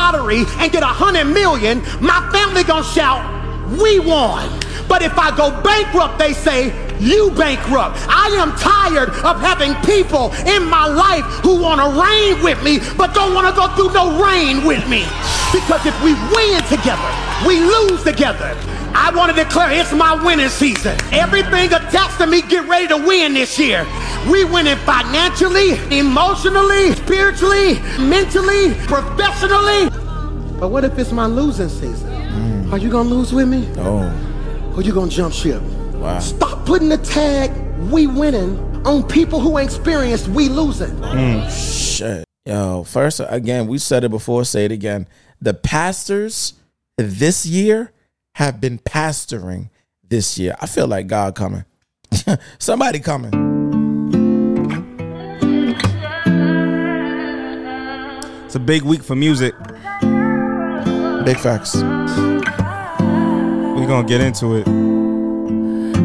Lottery and get a hundred million, my family gonna shout, we won. But if I go bankrupt, they say, you bankrupt. I am tired of having people in my life who want to reign with me, but don't want to go through no rain with me. Because if we win together, we lose together. I want to declare it's my winning season. Everything attached to me get ready to win this year. We winning financially, emotionally, spiritually, mentally, professionally. But what if it's my losing season? Mm. Are you gonna lose with me? Oh, Or you gonna jump ship? wow. Stop putting the tag we winning on people who ain't experienced we losing. Mm. Shit. Yo, first, again, we said it before, say it again. The pastors this year have been pastoring this year. I feel like God coming. Somebody coming. It's a big week for music. Big facts. We're gonna get into it.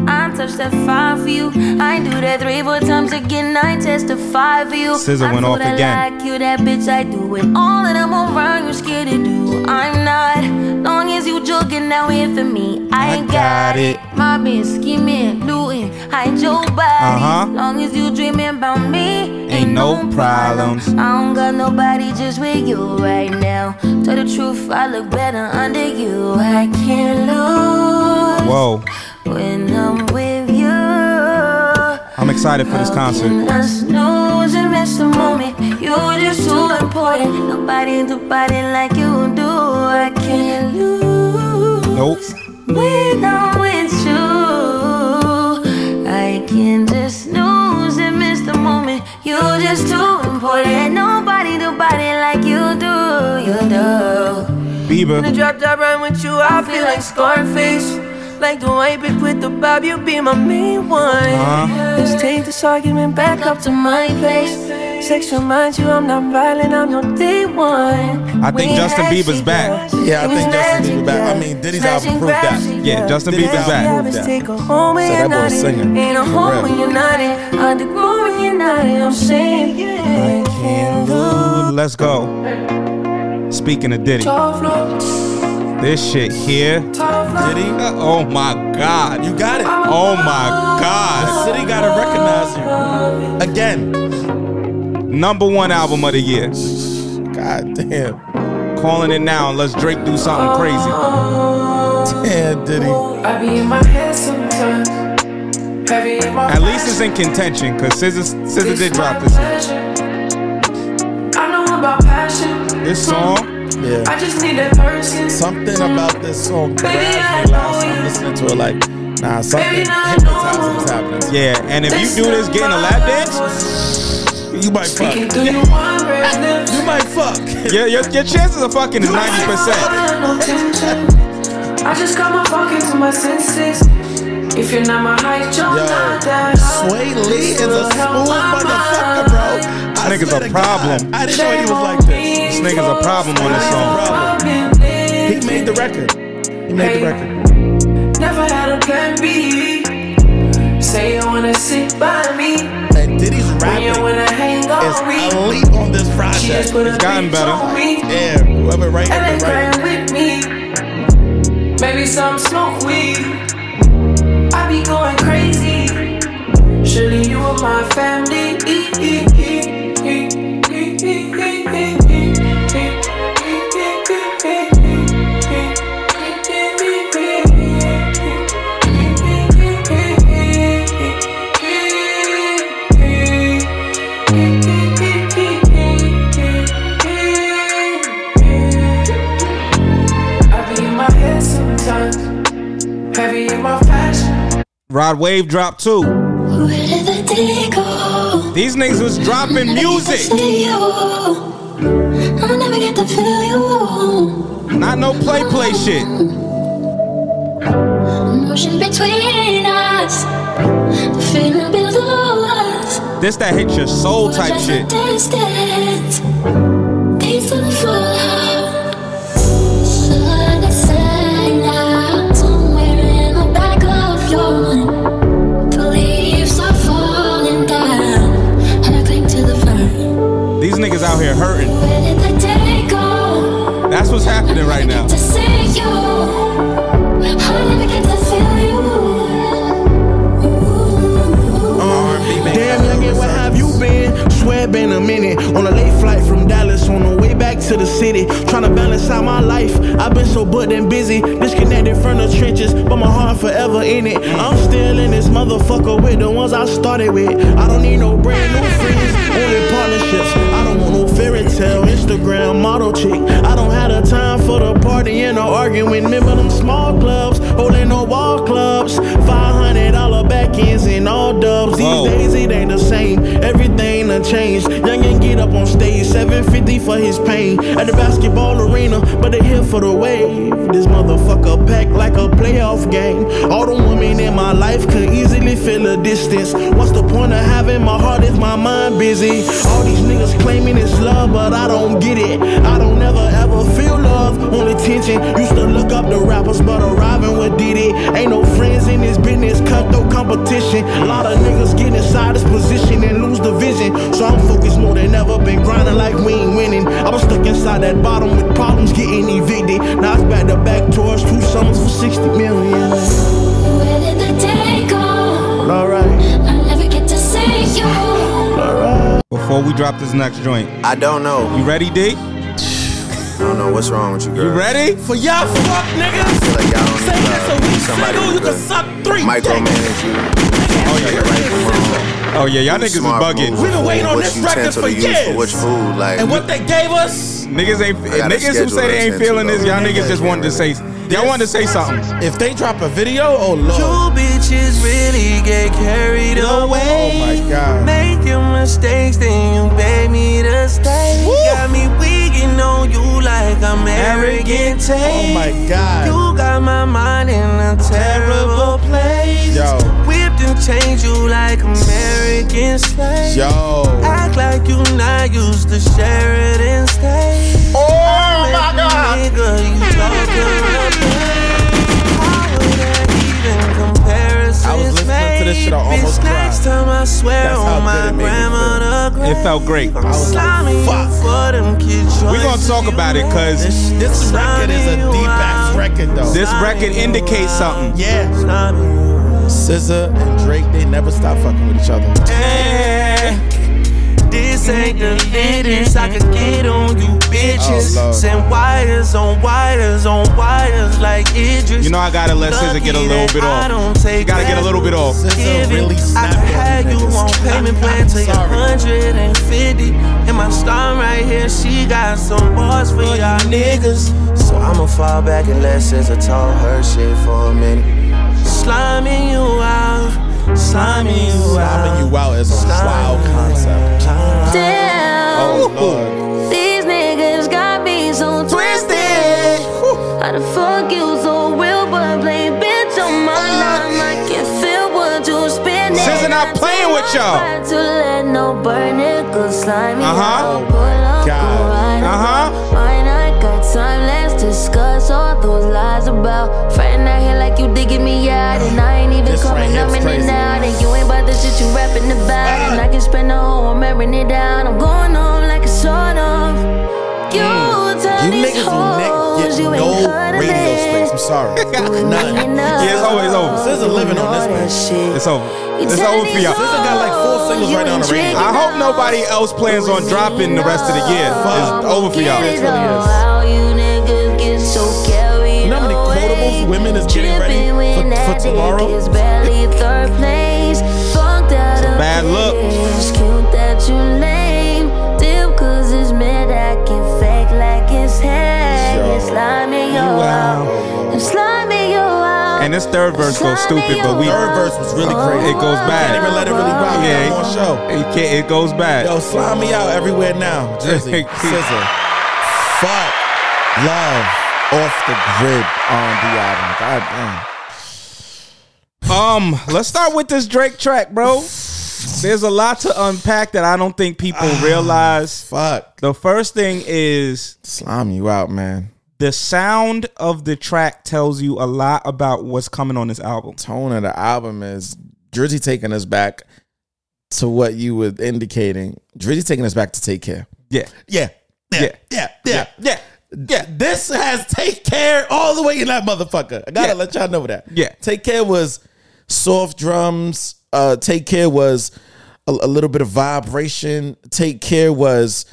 I touched that five for you. I do that three, four times again. I testify for you. SZA I went know off that again. Like you, that bitch, I do it. All that I'm around, you're scared to do. I'm not. Long as you joking, now here for me. I, I got, got it. it. Mobbing, scheming, looting, hide your body. Uh-huh. Long as you dreaming about me, Ain't no problems. I don't got nobody just with you right now. Tell the truth, I look better under you. I can't lose Whoa. when I'm with you. I'm excited for this concert. I snooze and miss the moment. You're just too important. Nobody do body like you do. I can't lose. Nope. When I'm with you, I can just snooze and miss the moment. You're just too important. Nobody do body like you do. You do. Bieber. When I drop that rhyme with you, I feel like Scarface. Like the white bitch with the bob, you be my main one. Uh-huh. Let's take this argument back up to my place. Sex reminds you I'm not violent, I'm your day one. I think We Justin Bieber's shit, back. Yeah, I think Justin Bieber's back. I mean, Diddy's Smashing album proved that. fashion, Yeah, Justin Diddy's Bieber's back. proved Let's that. take her home So that boy not singing. Ain't a home when you're not in. Underground when you're not in. I'm saying, yeah, I can't lose. Let's go. Speaking of Diddy, this shit here. Diddy, uh, Oh my God. you got it. Oh my god. The God. city gotta recognize you again. Number one album of the year. God damn, Calling it now and let's Drake do something crazy. damn, Diddy. I be in my head sometimes. Heavy in my At least it's in contention because SZA, SZA did drop this. I know about passion. This song. Yeah. I just need that person. Something about this song Baby, I grabs me last know time you. listening to it. Like, nah, something hypnotizing is happening. Yeah, and if you do this getting a lap dance, You might fuck. Speaking through your one red lips. You might fuck. your, your, your chances of fucking is 90%. No tension. I just got my fucking to my senses. If you're not my height, you're Yo, not that high. Swae Lee is a smooth motherfucker, bro. mind. I nigga's swear a problem. God, I didn't know he was like this. This nigga's a problem on this song. He made the record. He made the record. Never had a plan B. Say you wanna sit by me. And Diddy's When you wanna hang is on me. elite on this She project. just put It's a gotten better. on me. Yeah, whoever write And then right. with me. Maybe some smoke weed. I be going crazy. Surely you are my family. Rod Wave dropped too. The? These niggas was dropping music. I'll never get to feel you. Not no play play shit. Motion between us. The feeling below us. This that hit your soul type shit. distance. Days to the niggas out here hurting. That's what's happening right now. To to. Damn, youngin', where have you been? Swear been a minute. On a late flight from Dallas, on the way back to the city. Tryna balance out my life. I've been so booked and busy. Disconnected from the trenches, but my heart forever in it. I'm still in this motherfucker with the ones I started with. I don't need no brand new friends, only partnerships. Fairy tale Instagram model chick. I don't have the time for the party and the arguing. Remember them small clubs, holding no wall clubs. $500 ends and all dubs. These Whoa. days it ain't the same. Everything done changed. Youngin' get up on stage, 750 for his pain. At the basketball arena, but they here for the wave. This motherfucker packed like a playoff game. All the women in my life could easily feel a distance. What's the point of having my heart if my mind busy? All these niggas claiming it's love, but I don't get it. I don't ever ever feel love, only tension. Used to look up the rappers, but arriving with Diddy. Ain't no friends in this business, cutthroat competition. A lot of niggas get inside this position and lose the vision. So I'm focused more than ever, been grinding like we ain't winning. I was stuck inside that bottom with problems getting evicted. Now it's back to back tours, two summers for 60 million. Where did the day go? Alright, I never get to see you. alright. Before we drop this next joint, I don't know. you ready, D? I don't know what's wrong with you, You ready? For y'all fuck niggas, I feel like y'all don't say need this a uh, week somebody single, who you can suck three micromanage you. Oh Take yeah. it right from wrong. Oh yeah, y'all niggas is Smart bugging. We've been waiting on this record for years. For which food, like And what they gave us, Niggas ain't I niggas who say they ain't attention, feeling this. Y'all niggas just wanted to say y'all wanted to say something. If they drop a video, oh lord. You bitches really get carried away. Oh my God. Making mistakes, then you beg me to stay. Got me weaking on you like I'm arrogant. Oh my God. You got my mind in a terrible place. Yo. Whipped and changed you like American slaves. Yo. Act like you not used to Sheridan State. Oh my God. Nigga, you talk this shit, I almost cried. time I swear That's how good it made me the It felt great. I'm slamming you fuck. We gonna talk about it cause This record is a deep ass record though. this record indicates something. yeah. SZA and Drake, they never stop fucking with each other. This ain't the latest. I could get on you bitches. Oh, Send wires on wires on wires like Idris. You know I gotta let SZA get a little bit off. I don't take You gotta get a little bit off. SZA really I snapped could on have you on payment plan till you're 150. And my star right here, she got some bars for y'all niggas. So I'ma fall back and let SZA talk her shit for a minute. Sliming you out, sliming you out. Slamming you out is a wild concept. Damn. Oh lord. These niggas got me so twisted. How the fuck you so real but play bitch on my line? I can feel what you spinning. SZA not playing with y'all. Try to let no burn it, cause slimy. Uh-huh. God. Uh-huh. now. Mine, I got time, let's discuss all those lies about. Friend out here like you digging me out, and I ain't even This right coming up in and out. And you ain't about the shit you rapping about. And I can spend the whole I'm airing it down. I'm going home like a sort of. You mm. tell You these hoes you ain't no of radio it. space. I'm sorry. None. Yeah, it's over, it's over. SZA living on this bitch. It's over. It's over for y'all. SZA got like four singles right now on the radio. I hope nobody else plans on dropping the rest of the year. It's over for y'all. It really is. So carried You know how many away. quotables women is getting ready Tripping when for- that for tomorrow? is barely third place. Fucked out of bad look. bitch. Cute that you lame. Dip cause it's mad I can fake like it's hair. Yo. It's slimy yo out. It's slimy yo out. And this third verse goes stupid, but we Third verse was really crazy. Oh, it goes oh, bad. Oh, can't even let it really rock. Yeah. Yeah, on show. It, can't, it goes bad. Yo, slime me out everywhere now. Jersey, Scissor, fuck, love, off the grid on the album. God damn. Um, let's start with this Drake track, bro. There's a lot to unpack that I don't think people realize. Fuck, The first thing is slime you out, man. the sound of the track tells you a lot about what's coming on this album. Tone of the album is Drizzy taking us back to what you were indicating. Drizzy taking us back to take care. Yeah. Yeah, Yeah. yeah, yeah. Yeah. Yeah, this has take care all the way in that motherfucker. I gotta Yeah. let y'all know that. Yeah. take care was soft drums. Uh, take care was a, a little bit of vibration. Take care was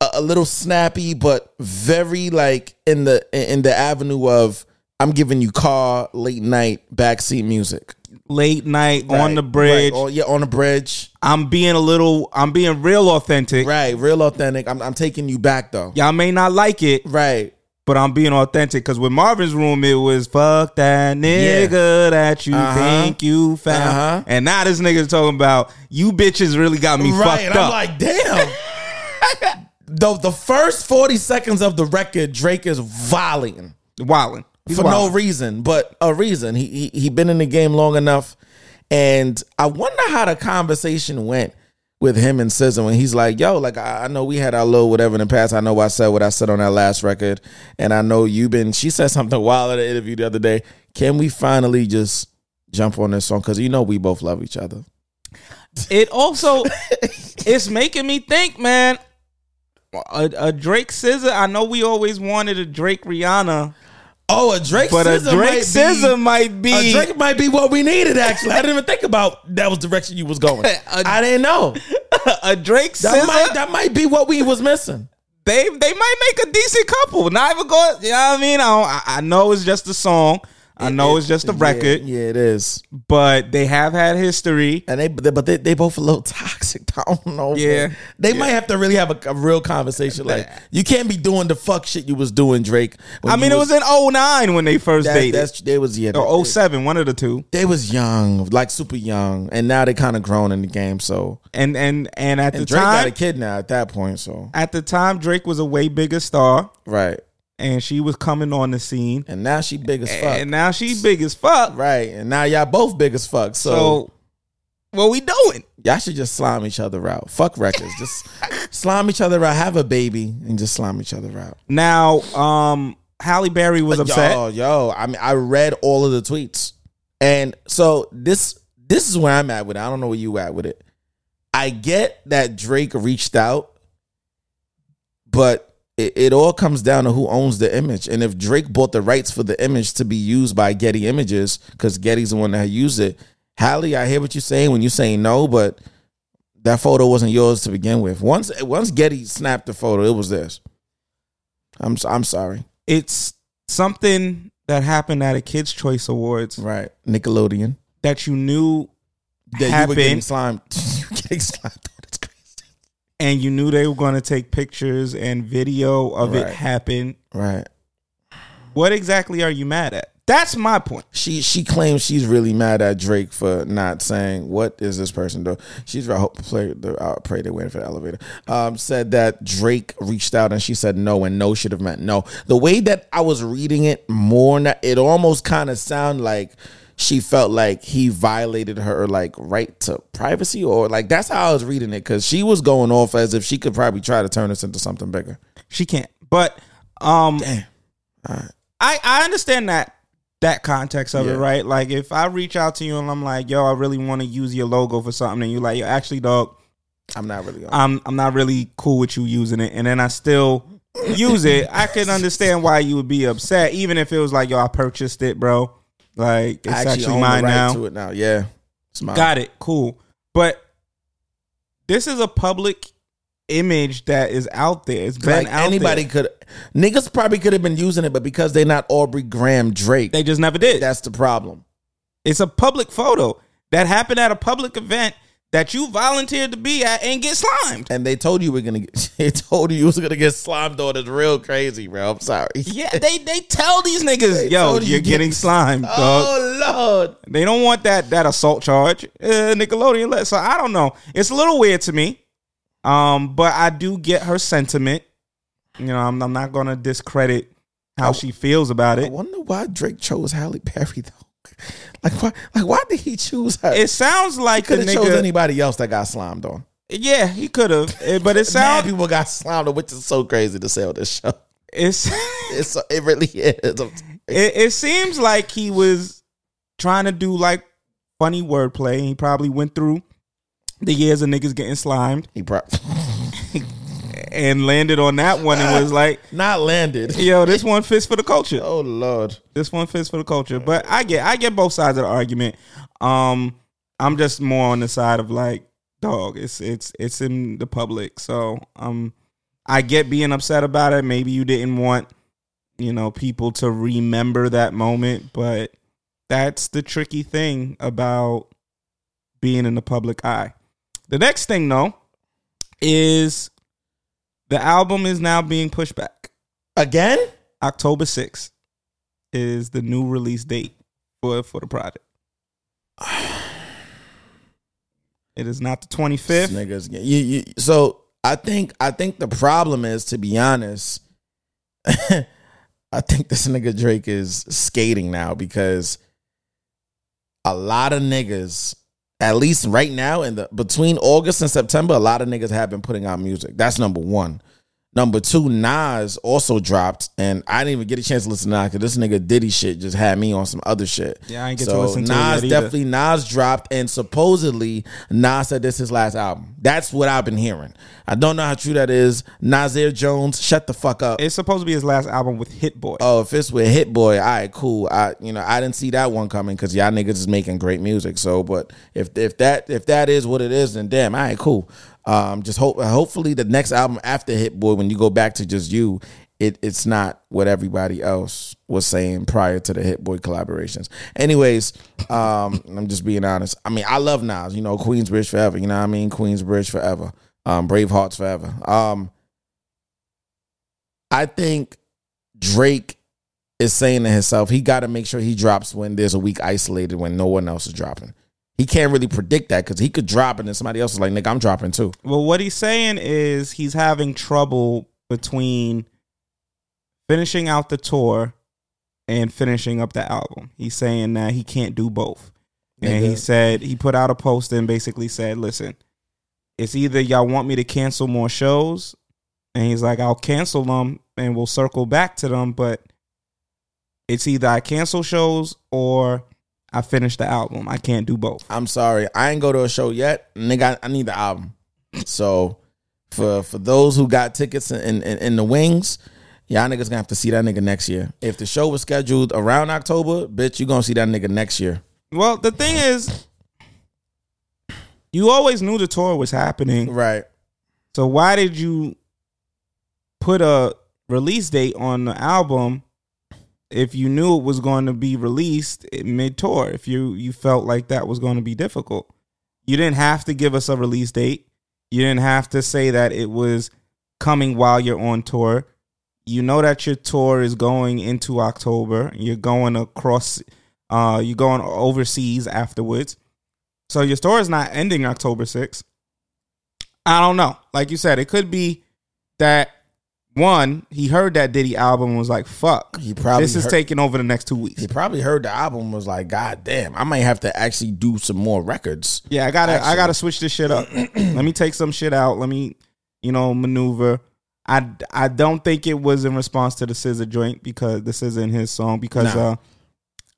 a, a little snappy, but very like in the in the avenue of I'm giving you car late night backseat music Late night on the bridge. Right, oh, yeah, on the bridge. I'm being a little I'm being real authentic. Right, real authentic. I'm, I'm taking you back though. Y'all may not like it, Right. but I'm being authentic because with Marvin's room it was fuck that nigga that you Uh-huh. think you found, Uh-huh. and now this nigga's talking about you bitches really got me right. fucked And I'm like, damn. the the first 40 seconds of the record, Drake is volleying wilding He's for no reason, but a reason. He he he been in the game long enough, and I wonder how the conversation went with him and SZA when he's like, "Yo, like I, I know we had our little whatever in the past. I know I said what I said on that last record, and I know you've been." She said something wild in the interview the other day. Can we finally just jump on this song because you know we both love each other? It also it's making me think, man. A, a Drake SZA. I know we always wanted a Drake Rihanna, Oh, a Drake, but a Drake might be- might be. A Drake might be what we needed. Actually, I didn't even think about that was the direction you was going. I didn't know a Drake that SZA. might that might be what we was missing. they they might make a decent couple. Not even going. You know what I mean? I, don't- I, I know it's just a song. I know it's just a record, Yeah, yeah, it is. but they have had history. And they, but they, they both a little toxic. I don't know. Yeah. man. they might have to really have a, a real conversation. Like you can't be doing the fuck shit you was doing, Drake. I mean, it was in 09 when they first that, dated. That's they was yeah. or they, 07, one of the two. they was young, like super young, and now they kind of grown in the game. So And and and at and the Drake got a kid now at that point. So at the time, Drake was a way bigger star, right, and she was coming on the scene. and now she big as fuck. And now she big as fuck. Right. And now y'all both big as fuck. So, So, what we doing? y'all should just slime each other out. Fuck records. just slime each other out. Have a baby and just slime each other out. Now, um, Halle Berry was upset. Yo, yo. I mean, I read all of the tweets. And so this this is where I'm at with it. I don't know where you at with it. I get that Drake reached out, but it, it all comes down to who owns the image. And if Drake bought the rights for the image to be used by Getty Images, because Getty's the one that used it, Halle, I hear what you're saying when you're saying no, but that photo wasn't yours to begin with. Once once Getty snapped the photo, it was this. I'm I'm sorry. It's something that happened at a Kids Choice Awards Right. Nickelodeon. that you knew That you were getting slimed. you getting slimed. And you knew they were going to take pictures and video of it happen. Right. What exactly are you mad at? That's my point. She she claims she's really mad at Drake for not saying what is this person doing. She's I hope play the I pray they're waiting for the elevator. Um, said that Drake reached out and she said no, and no should have meant no. The way that I was reading it more, it almost kind of sound like she felt like he violated her like right to privacy, or like that's how I was reading it because she was going off as if she could probably try to turn this into something bigger. She can't. But um Damn. I I understand that that context of Yeah. it, right? Like if I reach out to you and I'm like, "Yo, I really want to use your logo for something," and you're like, "Yo, actually, dog, I'm not really. I'm I'm not really cool with you using it," and then I still use it, I can understand why you would be upset, even if it was like, "Yo, I purchased it, bro. Like it's I actually, the mine right now." to it now. Yeah, it's mine. Got it. Cool. But this is a public image that is out there. It's been like out anybody there. could niggas probably could have been using it, but because they're not Aubrey Graham Drake, They just never did. that's the problem. It's a public photo that happened at a public event that you volunteered to be at and get slimed. And they told you we're gonna get. They told you you was gonna get slimed on. It's real crazy, bro. I'm sorry. Yeah, they they tell these niggas, yo, told you you're get- getting slimed, dog. Oh lord. They don't want that that assault charge. Uh, Nickelodeon let so I don't know. It's a little weird to me. Um, but I do get her sentiment. You know, I'm, I'm not gonna discredit how she feels about it. I wonder why Drake chose Halle Berry though. Like why? Like why did he choose her? It sounds like could have chose anybody else that got slimed on. yeah, he could have, eh, but it sounds people got slimed on, which is so crazy to on this show. it's It's it really is. It, it seems like he was trying to do like funny wordplay. He probably went through the years of niggas getting slimed He probably and landed on that one and was like, not landed. "Yo, this one fits for the culture. Oh lord. This one fits for the culture." But I get, I get both sides of the argument. Um, I'm just more on the side of like, dog. It's it's it's in the public, so um, I get being upset about it. Maybe you didn't want, you know, people to remember that moment, but that's the tricky thing about being in the public eye. The next thing, though, is the album is now being pushed back. Again? October 6th is the new release date for, for the project. It is not the 25th. Niggas, you, you, so I think I think the problem is, to be honest, I think this nigga Drake is skating now because a lot of niggas, at least right now, in the between August and September, a lot of niggas have been putting out music. That's number one. Number two, Nas also dropped, and I didn't even get a chance to listen to Nas because this nigga Diddy shit just had me on some other shit. Yeah, I ain't get to so listen to Nas definitely Nas dropped, and supposedly Nas said this is his last album. That's what I've been hearing. I don't know how true that is. Nasir Jones, shut the fuck up. It's supposed to be his last album with Hit Boy. Oh, if it's with Hit Boy, all right, cool. I you know I didn't see that one coming because y'all niggas is making great music. So, but if if that if that is what it is, then damn, all right, cool. Um, just hope hopefully the next album after Hit Boy, when you go back to just you, it it's not what everybody else was saying prior to the Hit Boy collaborations. Anyways, um, I'm just being honest. I mean, I love Nas. You know, Queensbridge forever. You know what I mean? Queensbridge forever. Um, Bravehearts forever. Um, I think Drake is saying to himself, he got to make sure he drops when there's a week isolated when no one else is dropping. He can't really predict that because he could drop and then somebody else is like, nigga, I'm dropping too. Well, what he's saying is he's having trouble between finishing out the tour and finishing up the album. He's saying that he can't do both. And he said he put out a post and basically said, "Listen, it's either y'all want me to cancel more shows, and he's like, I'll cancel them and we'll circle back to them, but it's either I cancel shows or I finished the album. I can't do both. I'm sorry, I ain't go to a show yet, nigga. I, I need the album. So for for those who got tickets in, in in the wings, y'all niggas gonna have to see that nigga next year. If the show was scheduled around October, bitch, you gonna see that nigga next year. Well, the thing is, you always knew the tour was happening. Right. So why did you put a release date on the album if you knew it was going to be released mid tour? If you you felt like that was going to be difficult, you didn't have to give us a release date. You didn't have to say that it was coming while you're on tour. You know that your tour is going into October. You're going across. Uh, you're going overseas afterwards. So your tour is not ending October 6th. I don't know. Like you said, it could be that one, he heard that Diddy album and was like, fuck. He probably this is heard- taking over the next two weeks. He probably heard the album and was like, God damn, I might have to actually do some more records. Yeah, I gotta I gotta switch this shit up. Let me take some shit out. Let me, you know, maneuver. I, I don't think it was in response to the SZA joint because this isn't his song because Nah. uh,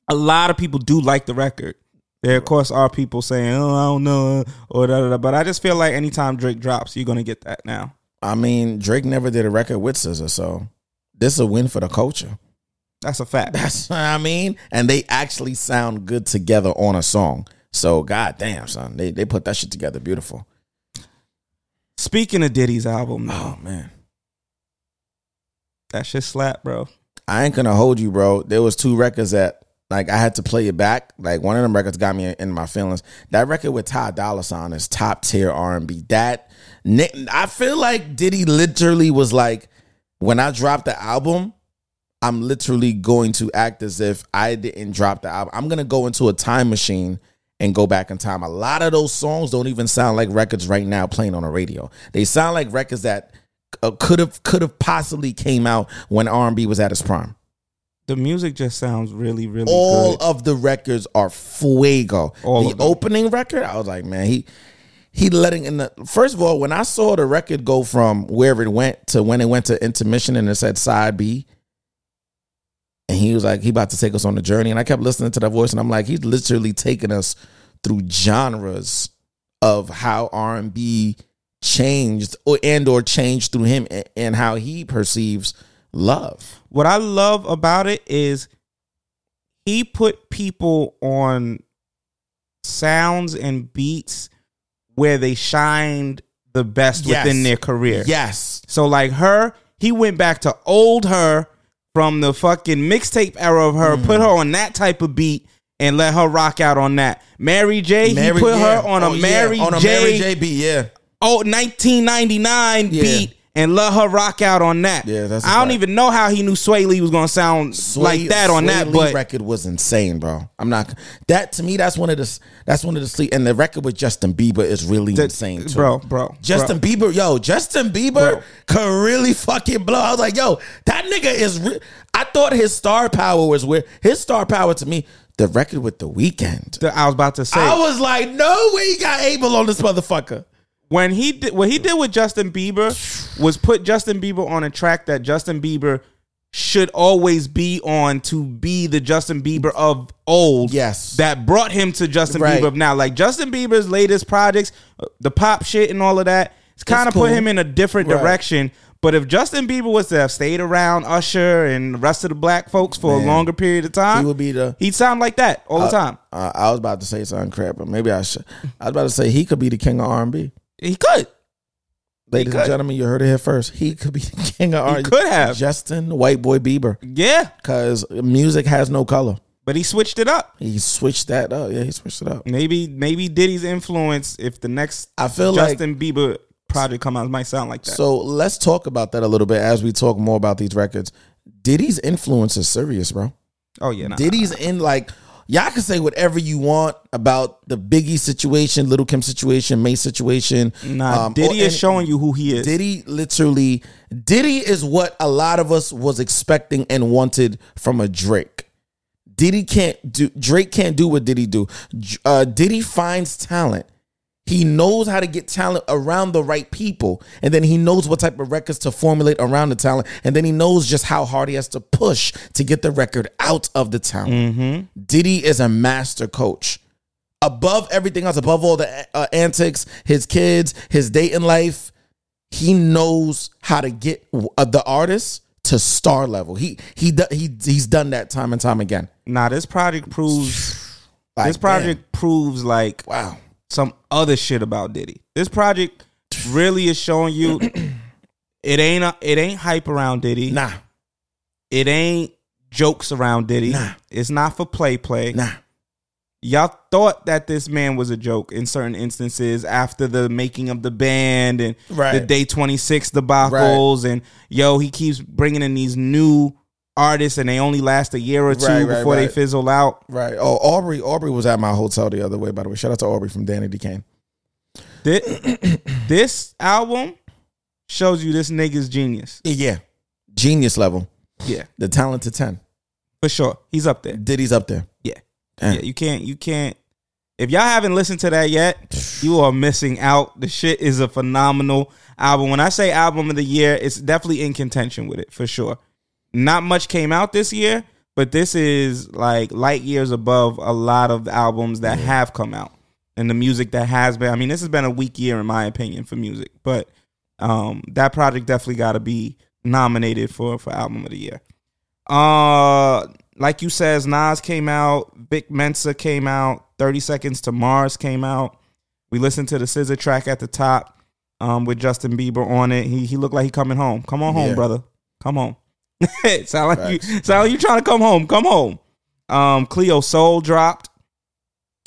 a lot of people do like the record. There of course are people saying, Oh, I don't know or da, da, da. but I just feel like anytime Drake drops, you're gonna get that now. I mean, Drake never did a record with SZA, so this is a win for the culture. That's a fact. That's what I mean. And they actually sound good together on a song. So god damn, son. They they put that shit together beautiful. Speaking of Diddy's album, though, Oh man. that shit slap, bro. I ain't gonna hold you, bro. There was two records that like I had to play it back. Like one of them records got me in my feelings. That record with Ty Dolla Sign is top tier R and B. That Nick, I feel like Diddy literally was like, when I drop the album, I'm literally going to act as if I didn't drop the album. I'm gonna go into a time machine and go back in time. A lot of those songs don't even sound like records right now playing on the radio. They sound like records that uh, could have could have possibly came out when R&B was at its prime. The music just sounds really, really All good. of the records are fuego. All the opening record, I was like, man, he he letting in the first of all, when I saw the record go from wherever it went to when it went to intermission and it said side B, and he was like, he about to take us on the journey. And I kept listening to that voice, and I'm like, he's literally taking us through genres of how R and B changed or and or changed through him and, and how he perceives love. What I love about it is he put people on sounds and beats where they shined the best Yes. within their career. Yes. So like her, he went back to old her from the fucking mixtape era of her, put mm. her on that type of beat and let her rock out on that. Mary J, Mary- he put yeah. her on a Oh, yeah, Mary on a J, Mary J beat, yeah. oh 1999 Yeah. beat and let her rock out on that. Yeah, that's I don't fact. even know how he knew Swae Lee was gonna sound like that on Sway that, Lee but record was insane, bro. I'm not that to me. That's one of the that's one of the sleep. And the record with Justin Bieber is really The- insane, too. bro, bro, Justin Bieber, yo, Justin Bieber Bro. could really fucking blow. I was like, yo, that nigga is. Re- I thought his star power was where his star power to me. The record with the Weeknd. I was about to say I was like, no way he got Abel on this motherfucker. When he did what he did with Justin Bieber was put Justin Bieber on a track that Justin Bieber should always be on to be the Justin Bieber of old. Yes. That brought him to Justin Right. Bieber of now. Like Justin Bieber's latest projects, uh, the pop shit and all of that, it's kind of put him in a different Right. direction. But if Justin Bieber was to have stayed around Usher and the rest of the black folks for Man. a longer period of time, He would be the- he'd sound like that all the time. Uh, I was about to say something crap, but maybe I should. I was about to say he could be the king of R&B. He could. Ladies and gentlemen, you heard it here first. He could be the king of R&B. could have. Justin White Boy Bieber, Yeah. because music has no color. But he switched it up. He switched that up. Yeah, he switched it up. Maybe maybe Diddy's influence if the next I feel like Justin Bieber project come out might sound like that. so. Let's talk about that a little bit as we talk more about these records. Diddy's influence is serious, bro. oh yeah, nah. Diddy's in like y'all can say whatever you want about the Biggie situation, Little Kim situation, May situation. Nah, um, Diddy or- is showing you who he is. Diddy literally Diddy is what a lot of us was expecting and wanted from a Drake. Diddy can't do Drake can't do what Diddy do. Uh, Diddy finds talent. He knows how to get talent around the right people, and then he knows what type of records to formulate around the talent, and then he knows just how hard he has to push to get the record out of the talent. Diddy is a master coach. Above everything else, above all the uh, antics, his kids, his dating life, he knows how to get uh, the artist to star level. He he he he's done that time and time again. Nah, this project proves Like, this project proves like wow. Some other shit about Diddy. This project really is showing you it ain't a, it ain't hype around Diddy. Nah, It ain't jokes around Diddy. Nah. It's not for play play. nah. y'all thought that this man was a joke in certain instances after the making of the band and Right. the day 26 debacles and yo he keeps bringing in these new artists and they only last a year or two Right, right, before they right. fizzle out Right. Oh, Aubrey. Aubrey was at my hotel the other way. By the way, shout out to Aubrey from Danity Kane. this, this album shows you this nigga's genius Yeah, genius level. yeah The talent to ten. for sure he's up there Diddy's up there. yeah Damn. yeah you can't you can't if y'all haven't listened to that yet you are missing out the shit is a phenomenal album when i say album of the year it's definitely in contention with it for sure not much came out this year but this is like light years above a lot of the albums that have come out and the music that has been i mean this has been a weak year in my opinion for music but um that project definitely got to be nominated for for album of the year uh, like you says, Nas came out, Vic Mensa came out, Thirty Seconds to Mars came out. We listened to the SZA track at the top, um, with Justin Bieber on it. He he looked like he coming home. Come on home, Yeah. brother. Come home. sound like you sound like you trying to come home. Come home. Um, Cleo Sol dropped,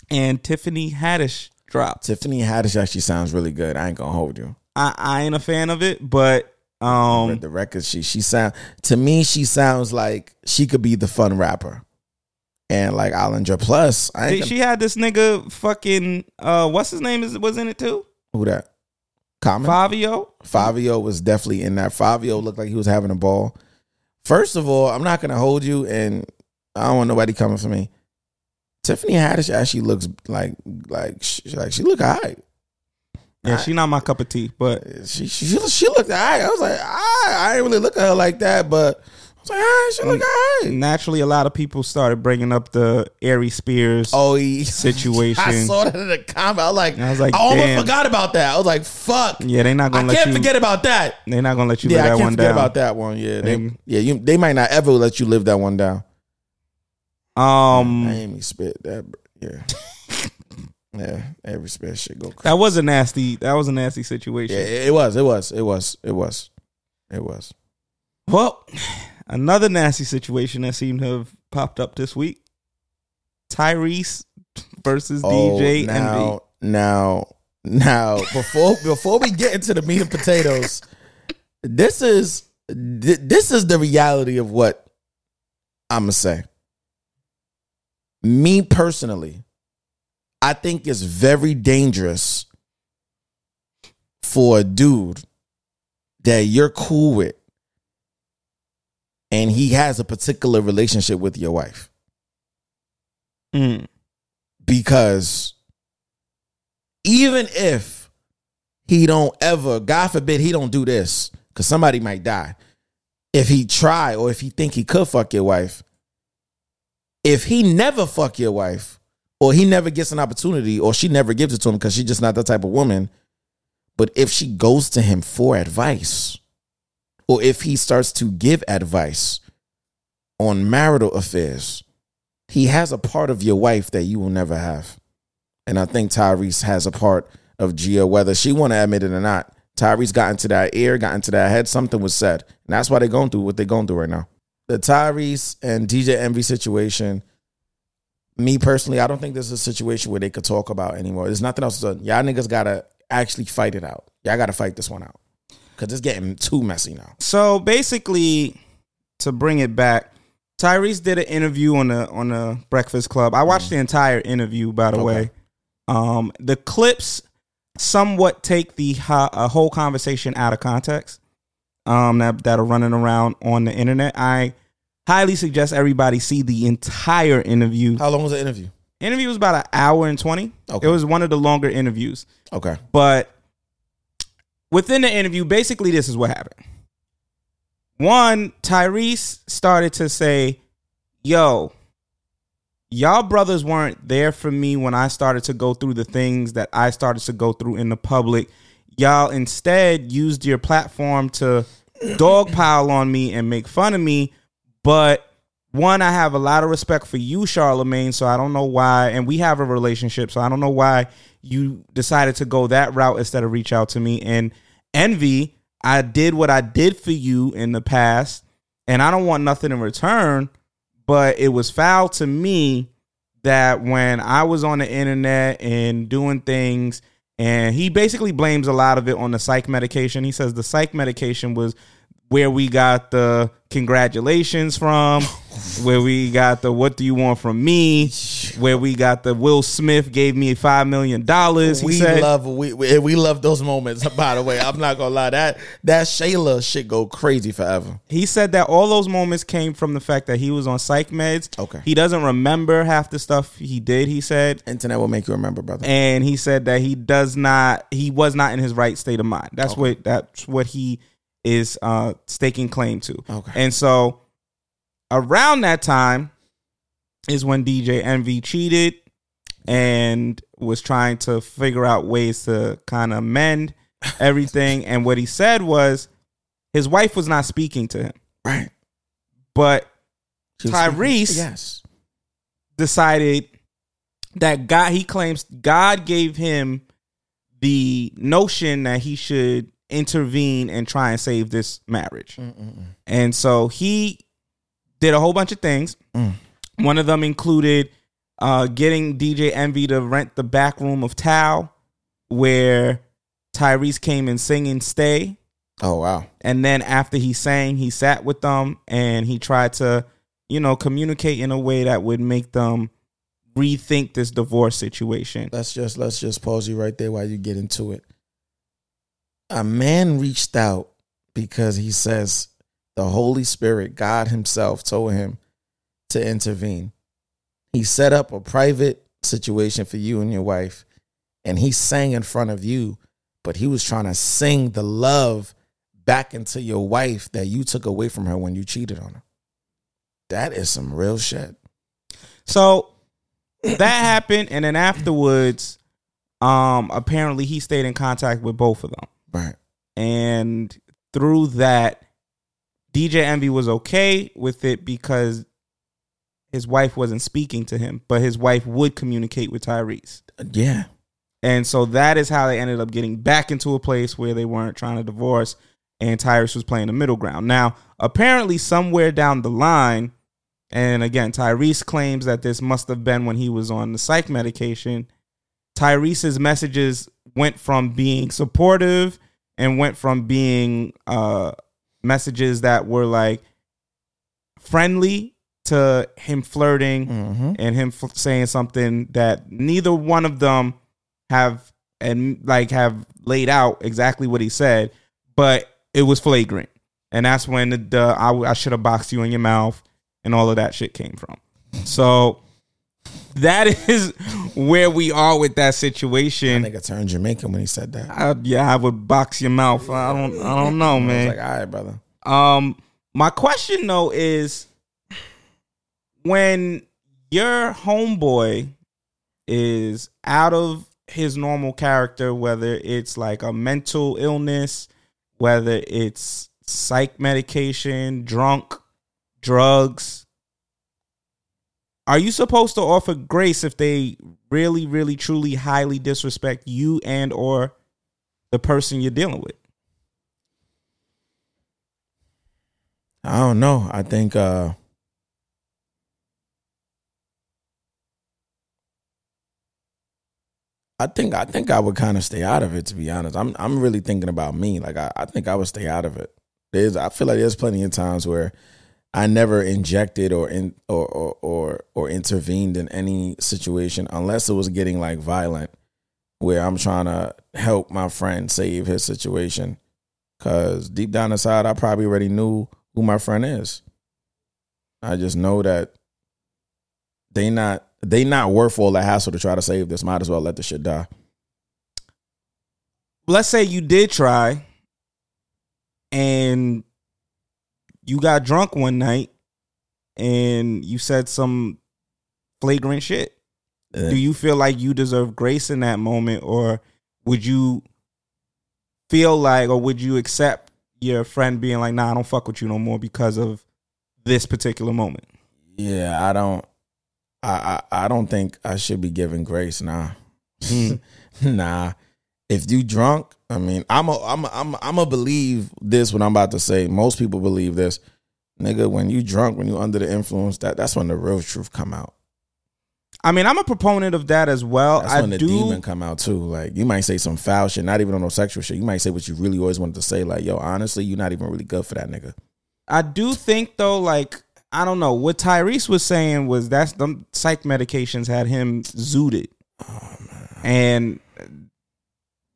and Tiffany Haddish dropped. Tiffany Haddish actually sounds really good. I ain't gonna hold you. I, I ain't a fan of it, but um, the record, she she sound to me she sounds like she could be the fun rapper, and like Ollinger Plus. I ain't she had this nigga fucking uh, what's his name is was in it too? who that? Common Fabio. Fabio was definitely in that. Fabio looked like he was having a ball. First of all, I'm not gonna hold you, and I don't want nobody coming for me. Tiffany Haddish actually looks like like she, like she look alright. Yeah, she not my cup of tea, but She she she looked alright. I was like, I I didn't really look at her like that, but I like, alright, she look alright. naturally a lot of people started bringing up the Aries Spears Oh, he, situation. I saw that in the comment. I was like, I was like, I almost damn. forgot about that. I was like, fuck. Yeah, they're not gonna let can't you forget about that. They're not gonna let you Yeah, live I that can't one forget down. about that one. Yeah, they, yeah, you, they might not ever let you live that one down. Um, Amy spit that. Yeah, yeah. Every spit shit go. Crazy. that was a nasty. That was a nasty situation. it, it was. It was. It was. It was. It was. Well, another nasty situation that seemed to have popped up this week: Tyrese versus DJ Oh, now, Envy. now, now. Before before we get into the meat and potatoes, this is th- this is the reality of what I'm gonna say. Me personally, I think it's very dangerous for a dude that you're cool with and he has a particular relationship with your wife Mm. because even if he don't ever god forbid he don't do this because somebody might die if he try or if he think he could fuck your wife if he never fuck your wife or he never gets an opportunity or she never gives it to him because she's just not that type of woman but if she goes to him for advice or if he starts to give advice on marital affairs he has a part of your wife that you will never have. And I think Tyrese has a part of Gia, whether she want to admit it or not. Tyrese got into that ear, got into that head. Something was said. And that's why they're going through what they're going through right now. The Tyrese and DJ Envy situation, me personally, I don't think this is a situation where they could talk about anymore. There's nothing else to do. Y'all niggas got to actually fight it out. Y'all got to fight this one out. Because it's getting too messy now. So basically, to bring it back, Tyrese did an interview on the on the Breakfast Club. I watched the entire interview, by the Okay. way. Um, the clips somewhat take the uh, whole conversation out of context. Um, that that are running around on the internet. I highly suggest everybody see the entire interview. How long was the interview? Interview was about an hour and twenty. Okay. It was one of the longer interviews. Okay. But within the interview, basically, this is what happened. One, Tyrese started to say, Yo, y'all brothers weren't there for me when I started to go through the things that I started to go through in the public. Y'all instead used your platform to dogpile on me and make fun of me. But one, I have a lot of respect for you, Charlemagne. So I don't know why, and we have a relationship. So I don't know why you decided to go that route instead of reach out to me. And envy, I did what I did for you in the past, and I don't want nothing in return. But it was foul to me that when I was on the internet and doing things, and he basically blames a lot of it on the psych medication. He says the psych medication was where we got the congratulations from, where we got the what do you want from me, where we got the Will Smith gave me five million dollars. We said, love we, we we love those moments. By the way, I'm not gonna lie that that Shayla shit go crazy forever. He said that all those moments came from the fact that he was on psych meds. Okay. He doesn't remember half the stuff he did, he said. Internet will make you remember, brother. And he said that he does not he was not in his right state of mind. That's what that's what he is uh staking claim to. Okay. And so around that time is when DJ Envy cheated and was trying to figure out ways to kind of mend everything. and what he said was his wife was not speaking to him. right. But She was Tyrese- speaking- Yes. decided that God he claims God gave him the notion that he should intervene and try and save this marriage. And so he did a whole bunch of things. Mm. One of them included uh, getting DJ Envy to rent the back room of Tao, where Tyrese came and singing "Stay." Oh wow. And then after he sang, he sat with them and he tried to, you know, communicate in a way that would make them rethink this divorce situation. Let's just let's just pause you right there while you get into it. A man reached out because he says the Holy Spirit, God Himself, told him to intervene. He set up a private situation for you and your wife, and he sang in front of you, but he was trying to sing the love back into your wife that you took away from her when you cheated on her. That is some real shit. So that happened, and then afterwards, um, apparently he stayed in contact with both of them. Right. And through that, DJ Envy was okay with it because his wife wasn't speaking to him, but his wife would communicate with Tyrese. Yeah. And so that is how they ended up getting back into a place where they weren't trying to divorce and Tyrese was playing the middle ground. Now, apparently, somewhere down the line, and again, Tyrese claims that this must have been when he was on the psych medication. Tyrese's messages went from being supportive and went from being uh, messages that were like friendly to him flirting Mm-hmm. and him f- saying something that neither one of them have and like have laid out exactly what he said, but it was flagrant, and that's when the, the I, I should have boxed you in your mouth and all of that shit came from. So that is where we are with that situation. think I turned Jamaican when he said that. I, yeah, I would box your mouth. I don't, I don't know, man. like, all right, brother. Um, my question though is when your homeboy is out of his normal character, whether it's like a mental illness, whether it's psych medication, drunk, drugs, are you supposed to offer grace if they really, really, truly, highly disrespect you and or the person you're dealing with? I don't know. I think uh I think I think I would kind of stay out of it to be honest. I'm I'm really thinking about me. Like I, I think I would stay out of it. There's I feel like there's plenty of times where I never injected or in or or or, or intervened in any situation unless it was getting like violent where I'm trying to help my friend save his situation. Cause deep down inside I probably already knew who my friend is. I just know that they not they not worth all the hassle to try to save this. Might as well let the shit die. let's say you did try and you got drunk one night and you said some flagrant shit. Uh, Do you feel like you deserve grace in that moment or would you feel like or would you accept your friend being like, nah, I don't fuck with you no more because of this particular moment? yeah, I don't. I, I I don't think I should be giving grace. Nah, nah. If you drunk, I mean, I'm a I'm a, I'm a, I'm a believe this. What I'm about to say, most people believe this, nigga. When you drunk, when you under the influence, that that's when the real truth come out. I mean, I'm a proponent of that as well. That's I when the do demon come out too. Like you might say some foul shit, not even on no sexual shit. You might say what you really always wanted to say. Like, yo, honestly, you're not even really good for that nigga. I do think though, like I don't know what Tyrese was saying was that's them psych medications had him zooted, oh, and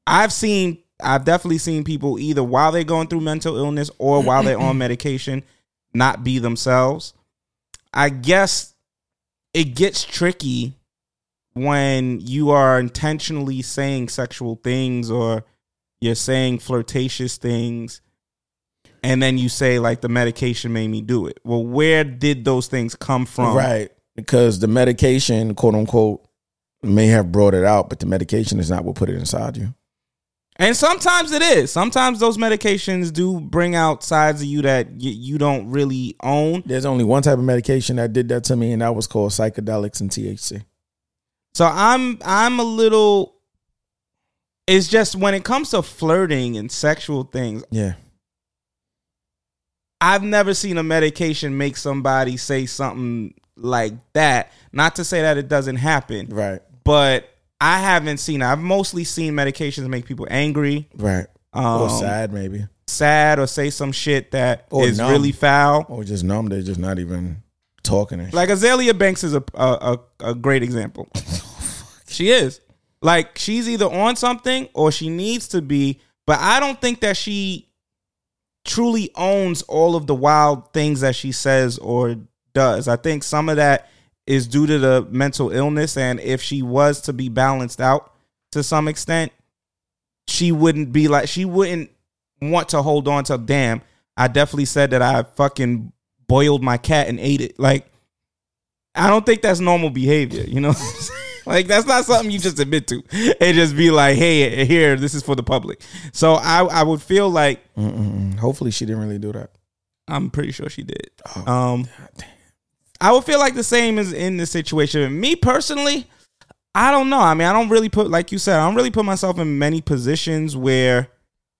I've seen, I've definitely seen people either while they're going through mental illness or while they're on medication not be themselves. I guess it gets tricky when you are intentionally saying sexual things or you're saying flirtatious things and then you say like the medication made me do it. Well, where did those things come from? Right. Because the medication, quote unquote, may have brought it out, but the medication is not what put it inside you. And sometimes it is. Sometimes those medications do bring out sides of you that y- you don't really own. There's only one type of medication that did that to me, and that was called psychedelics and THC. So I'm I'm a little it's just when it comes to flirting and sexual things, Yeah. I've never seen a medication make somebody say something like that. Not to say that it doesn't happen, Right. but I haven't seen. I've mostly seen medications make people angry, Right. um, or sad maybe. sad, or say some shit that is Or numb. really foul. Or just numb. They're just not even talking. Like Azealia Banks is a a, a, a great example. she is. Like she's either on something or she needs to be, but I don't think that she truly owns all of the wild things that she says or does. I think some of that is due to the mental illness and if she was to be balanced out to some extent, she wouldn't be like she wouldn't want to hold on to damn. I definitely said that I fucking boiled my cat and ate it. Like I don't think that's normal behavior, you know? like that's not something you just admit to and just be like, "Hey, here, this is for the public." So I I would feel like Mm-mm-mm. Hopefully she didn't really do that. I'm pretty sure she did. Oh, Um I would feel like the same as in this situation. Me personally, I don't know. I mean, I don't really put like you said, I don't really put myself in many positions where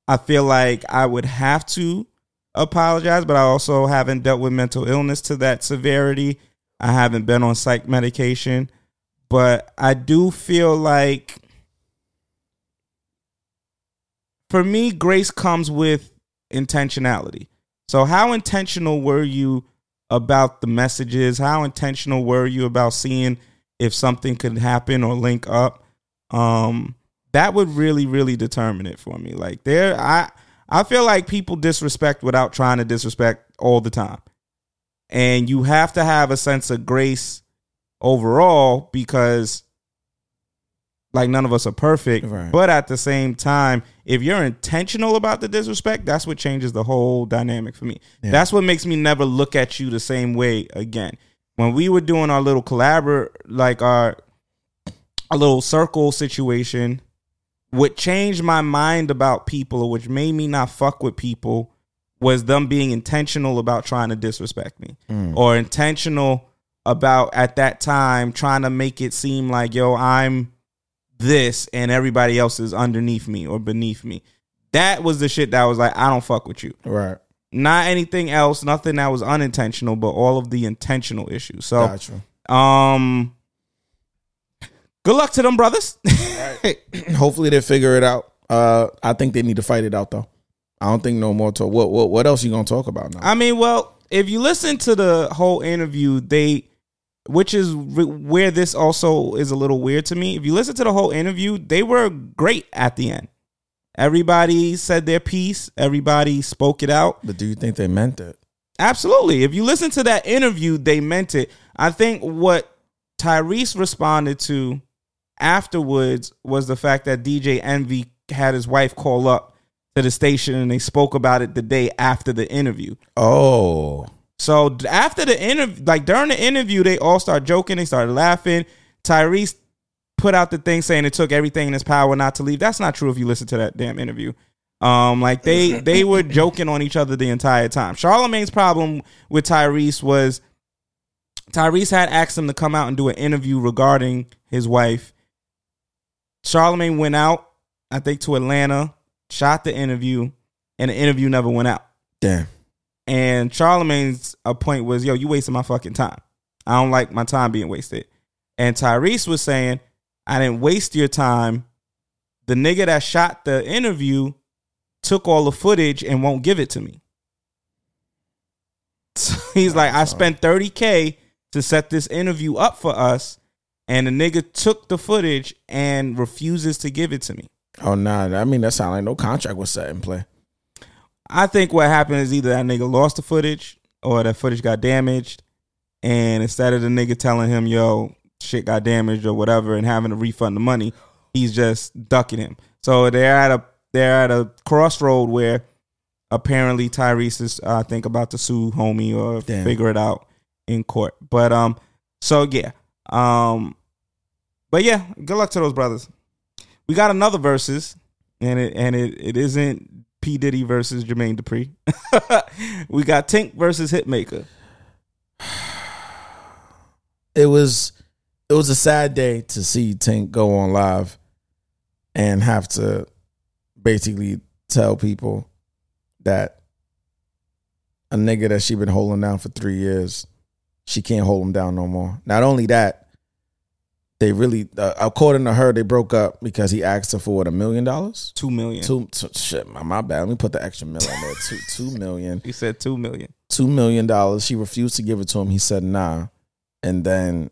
I feel like I would have to apologize, but I also haven't dealt with mental illness to that severity. I haven't been on psych medication, but I do feel like for me grace comes with intentionality. So how intentional were you about the messages? How intentional were you about seeing if something could happen or link up? Um that would really really determine it for me. Like there I I feel like people disrespect without trying to disrespect all the time. And you have to have a sense of grace overall because like none of us are perfect. Right. But at the same time, if you're intentional about the disrespect, that's what changes the whole dynamic for me. Yeah. That's what makes me never look at you the same way again. When we were doing our little collabor like our a little circle situation, what changed my mind about people which made me not fuck with people was them being intentional about trying to disrespect me mm. or intentional about at that time trying to make it seem like yo I'm this and everybody else is underneath me or beneath me. That was the shit that was like I don't fuck with you. Right. Not anything else, nothing that was unintentional, but all of the intentional issues. So Gotcha. um good luck to them brothers. Hopefully they figure it out. Uh, I think they need to fight it out though. I don't think no more talk. What what what else you gonna talk about now? I mean, well, if you listen to the whole interview, they, which is re- where this also is a little weird to me. If you listen to the whole interview, they were great at the end. Everybody said their piece. Everybody spoke it out. but do you think they meant it? Absolutely. If you listen to that interview, they meant it. I think what Tyrese responded to afterwards was the fact that DJ Envy had his wife call up to the station and they spoke about it the day after the interview. Oh, So after the interview, like during the interview, they all start joking. They started laughing. Tyrese put out the thing saying it took everything in his power not to leave. That's not true if you listen to that damn interview. Um, like they they were joking on each other the entire time. Charlemagne's problem with Tyrese was Tyrese had asked him to come out and do an interview regarding his wife. Charlemagne went out, I think, to Atlanta, shot the interview, and the interview never went out. damn. And Charlemagne's a point was, yo, you wasting my fucking time. I don't like my time being wasted. And Tyrese was saying, I didn't waste your time. The nigga that shot the interview took all the footage and won't give it to me. So he's like, I spent 30K to set this interview up for us, and the nigga took the footage and refuses to give it to me. Oh nah. I mean that sound like no contract was set in play. I think what happened is either that nigga lost the footage or that footage got damaged. And instead of the nigga telling him, yo, shit got damaged or whatever and having to refund the money, he's just ducking him. So they're at a they're at a crossroad where apparently Tyrese is uh, I think about to sue homie or Damn. figure it out in court. But um so yeah. Um but yeah, good luck to those brothers. We got another verses and it and it, it isn't P Diddy versus Jermaine Dupri. we got Tink versus Hitmaka. It was it was a sad day to see Tink go on live and have to basically tell people that a nigga that she been holding down for three years, She can't hold him down no more. Not only that, they really, uh, according to her, they broke up because he asked her for what a million dollars. Two million. Two, two shit, my, my bad. Let me put the extra million on there. Two, two million. He said two million. two million dollars. She refused to give it to him. He said nah, and then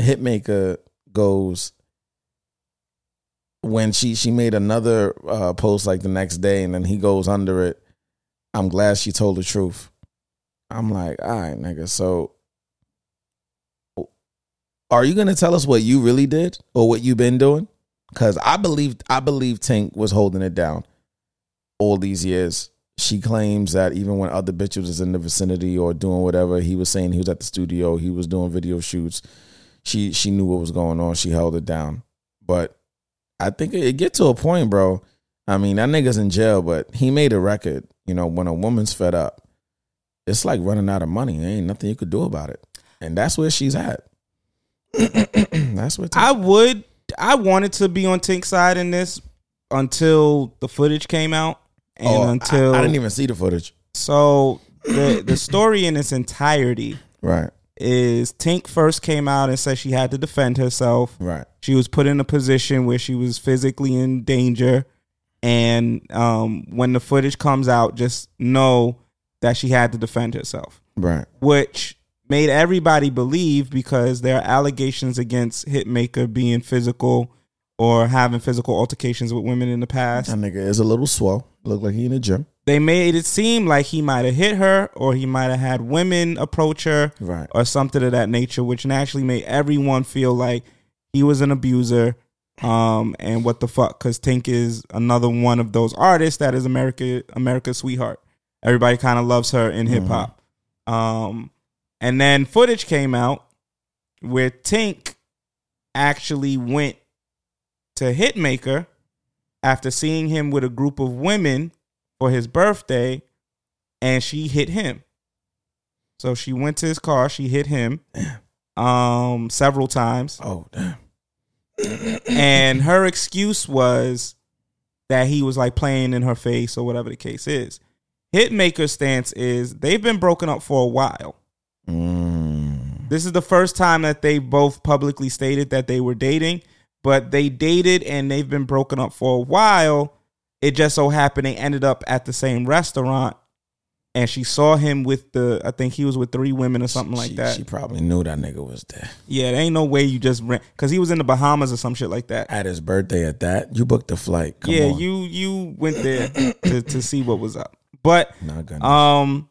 Hitmaka goes when she she made another uh, post like the next day, and then he goes under it. I'm glad she told the truth. I'm like, all right, nigga. So, are you gonna tell us what you really did or what you've been doing? Because I believe I believe Tink was holding it down all these years. She claims that even when other bitches was in the vicinity or doing whatever, he was saying he was at the studio, he was doing video shoots. She she knew what was going on. She held it down. But I think it get to a point, bro. I mean, that nigga's in jail, but he made a record. You know, when a woman's fed up, it's like running out of money. There ain't nothing you could do about it. And that's where she's at. that's what I would. I wanted to be on Tink's side in this until the footage came out, and Oh, I- until I, didn't even see the footage. So the the story in its entirety Right. is Tink first came out and said she had to defend herself. Right. She was put in a position where she was physically in danger, and um, when the footage comes out, just know that she had to defend herself Right. which made everybody believe because there are allegations against Hitmaka being physical or having physical altercations with women in the past. That nigga is a little swell. Look like he in the gym. They made it seem like he might have hit her or he might have had women approach her Right. or something of that nature, which naturally made everyone feel like he was an abuser. Um, and what the fuck? Because Tink is another one of those artists that is America, America's sweetheart. Everybody kind of loves her in hip hop. Um, and then footage came out where Tink actually went to Hitmaka after seeing him with a group of women for his birthday, and she hit him. So she went to his car, she hit him um several times. Oh damn. and her excuse was that he was like playing in her face or whatever the case is. Hitmaka's stance is they've been broken up for a while. Mm. This is the first time that they both publicly stated that they were dating, but they dated and they've been broken up for a while. It just so happened they ended up at the same restaurant and she saw him with the I think he was with three women or something like that. She probably knew that nigga was there. yeah, there ain't no way you just ran because he was in the Bahamas or some shit like that. At his birthday at that, you booked the flight. Come yeah, on. you you went there to, to see what was up. But um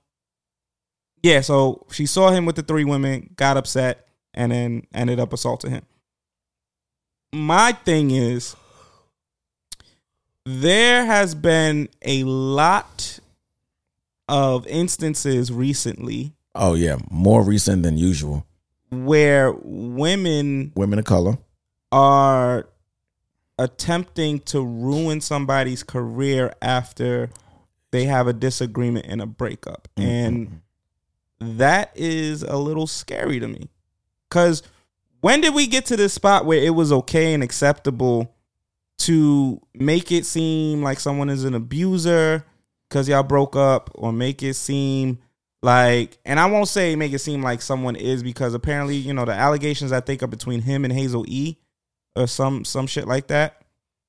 yeah, so she saw him with the three women, got upset, and then ended up assaulting him. My thing is there has been a lot of instances recently oh yeah, more recent than usual. where women Women of color. are attempting to ruin somebody's career after they have a disagreement and a breakup. Mm-hmm. And that is a little scary to me. Cuz when did we get to this spot where it was okay and acceptable to make it seem like someone is an abuser cuz y'all broke up or make it seem like and I won't say make it seem like someone is because apparently, you know, the allegations I think are between him and Hazel E or some some shit like that.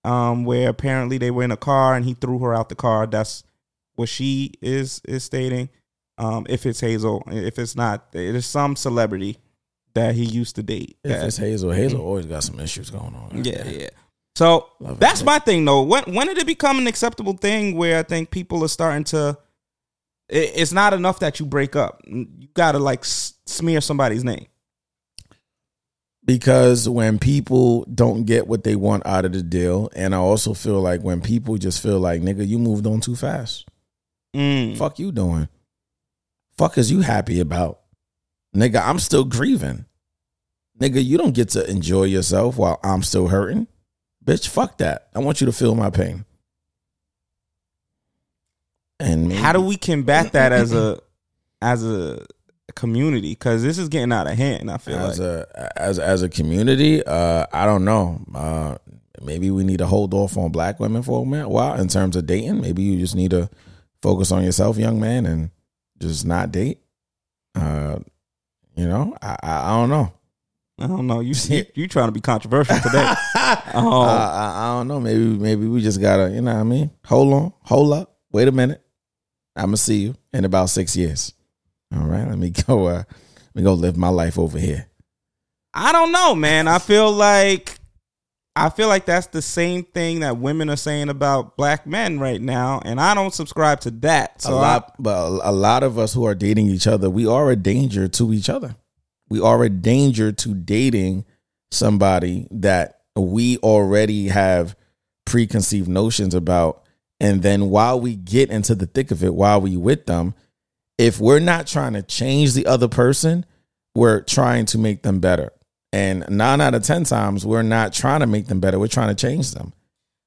Um, where apparently they were in a car and he threw her out the car. That's what she is is stating. Um, if it's Hazel, if it's not, it is some celebrity that he used to date. If that- it's Hazel, Hazel always got some issues going on. yeah, yeah. So Love it. that's my thing, though. When when did it become an acceptable thing where I think people are starting to? it- It's not enough that you break up. You got to like s- smear somebody's name. Because when people don't get what they want out of the deal, and I also feel like when people just feel like, nigga, you moved on too fast. Mm. Fuck you doing? Fuck is you happy about? Nigga, I'm still grieving. Nigga, you don't get to enjoy yourself while I'm still hurting. Bitch, fuck that. I want you to feel my pain. And maybe, How do we combat that as a as a community? Because this is getting out of hand. I feel as like. a as as a community, uh, I don't know. Uh, maybe we need to hold off on black women for a minute, while in terms of dating. Maybe you just need to focus on yourself, young man, and just not date. Uh, You know, I I, I don't know. I don't know. You you, you trying to be controversial today? oh, I, I, I don't know. Maybe maybe we just gotta, you know what I mean? Hold on, hold up, wait a minute. I'm gonna see you in about six years. All right, let me go. Uh, let me go live my life over here. I don't know, man. I feel like I feel like that's the same thing that women are saying about black men right now, and I don't subscribe to that. So a lot, but a lot of us who are dating each other, we are a danger to each other. We are a danger to dating somebody that we already have preconceived notions about. And then while we get into the thick of it, while we with them, if we're not trying to change the other person, we're trying to make them better. And nine out of 10 times, we're not trying to make them better. We're trying to change them.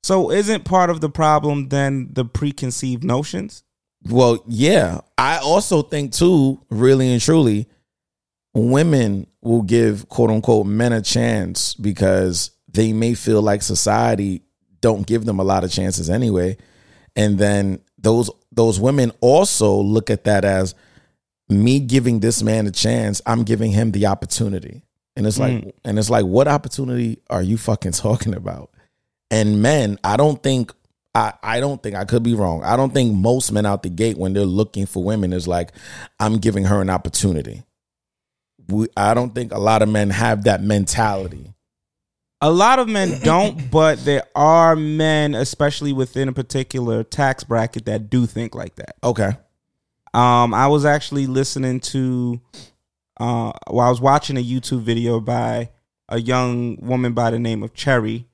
So isn't part of the problem then the preconceived notions? Well, yeah. I also think, too, really and truly, women will give quote unquote men a chance because they may feel like society don't give them a lot of chances anyway. And then those those women also look at that as me giving this man a chance, I'm giving him the opportunity. And it's like Mm. and it's like what opportunity are you fucking talking about? And men, I don't think I, I don't think I could be wrong. I don't think most men out the gate when they're looking for women is like, I'm giving her an opportunity. We, I don't think a lot of men have that mentality. A lot of men don't, but there are men, especially within a particular tax bracket, that do think like that. Okay. Um, I was actually listening to, uh, well, I was watching a YouTube video by a young woman by the name of Cherry,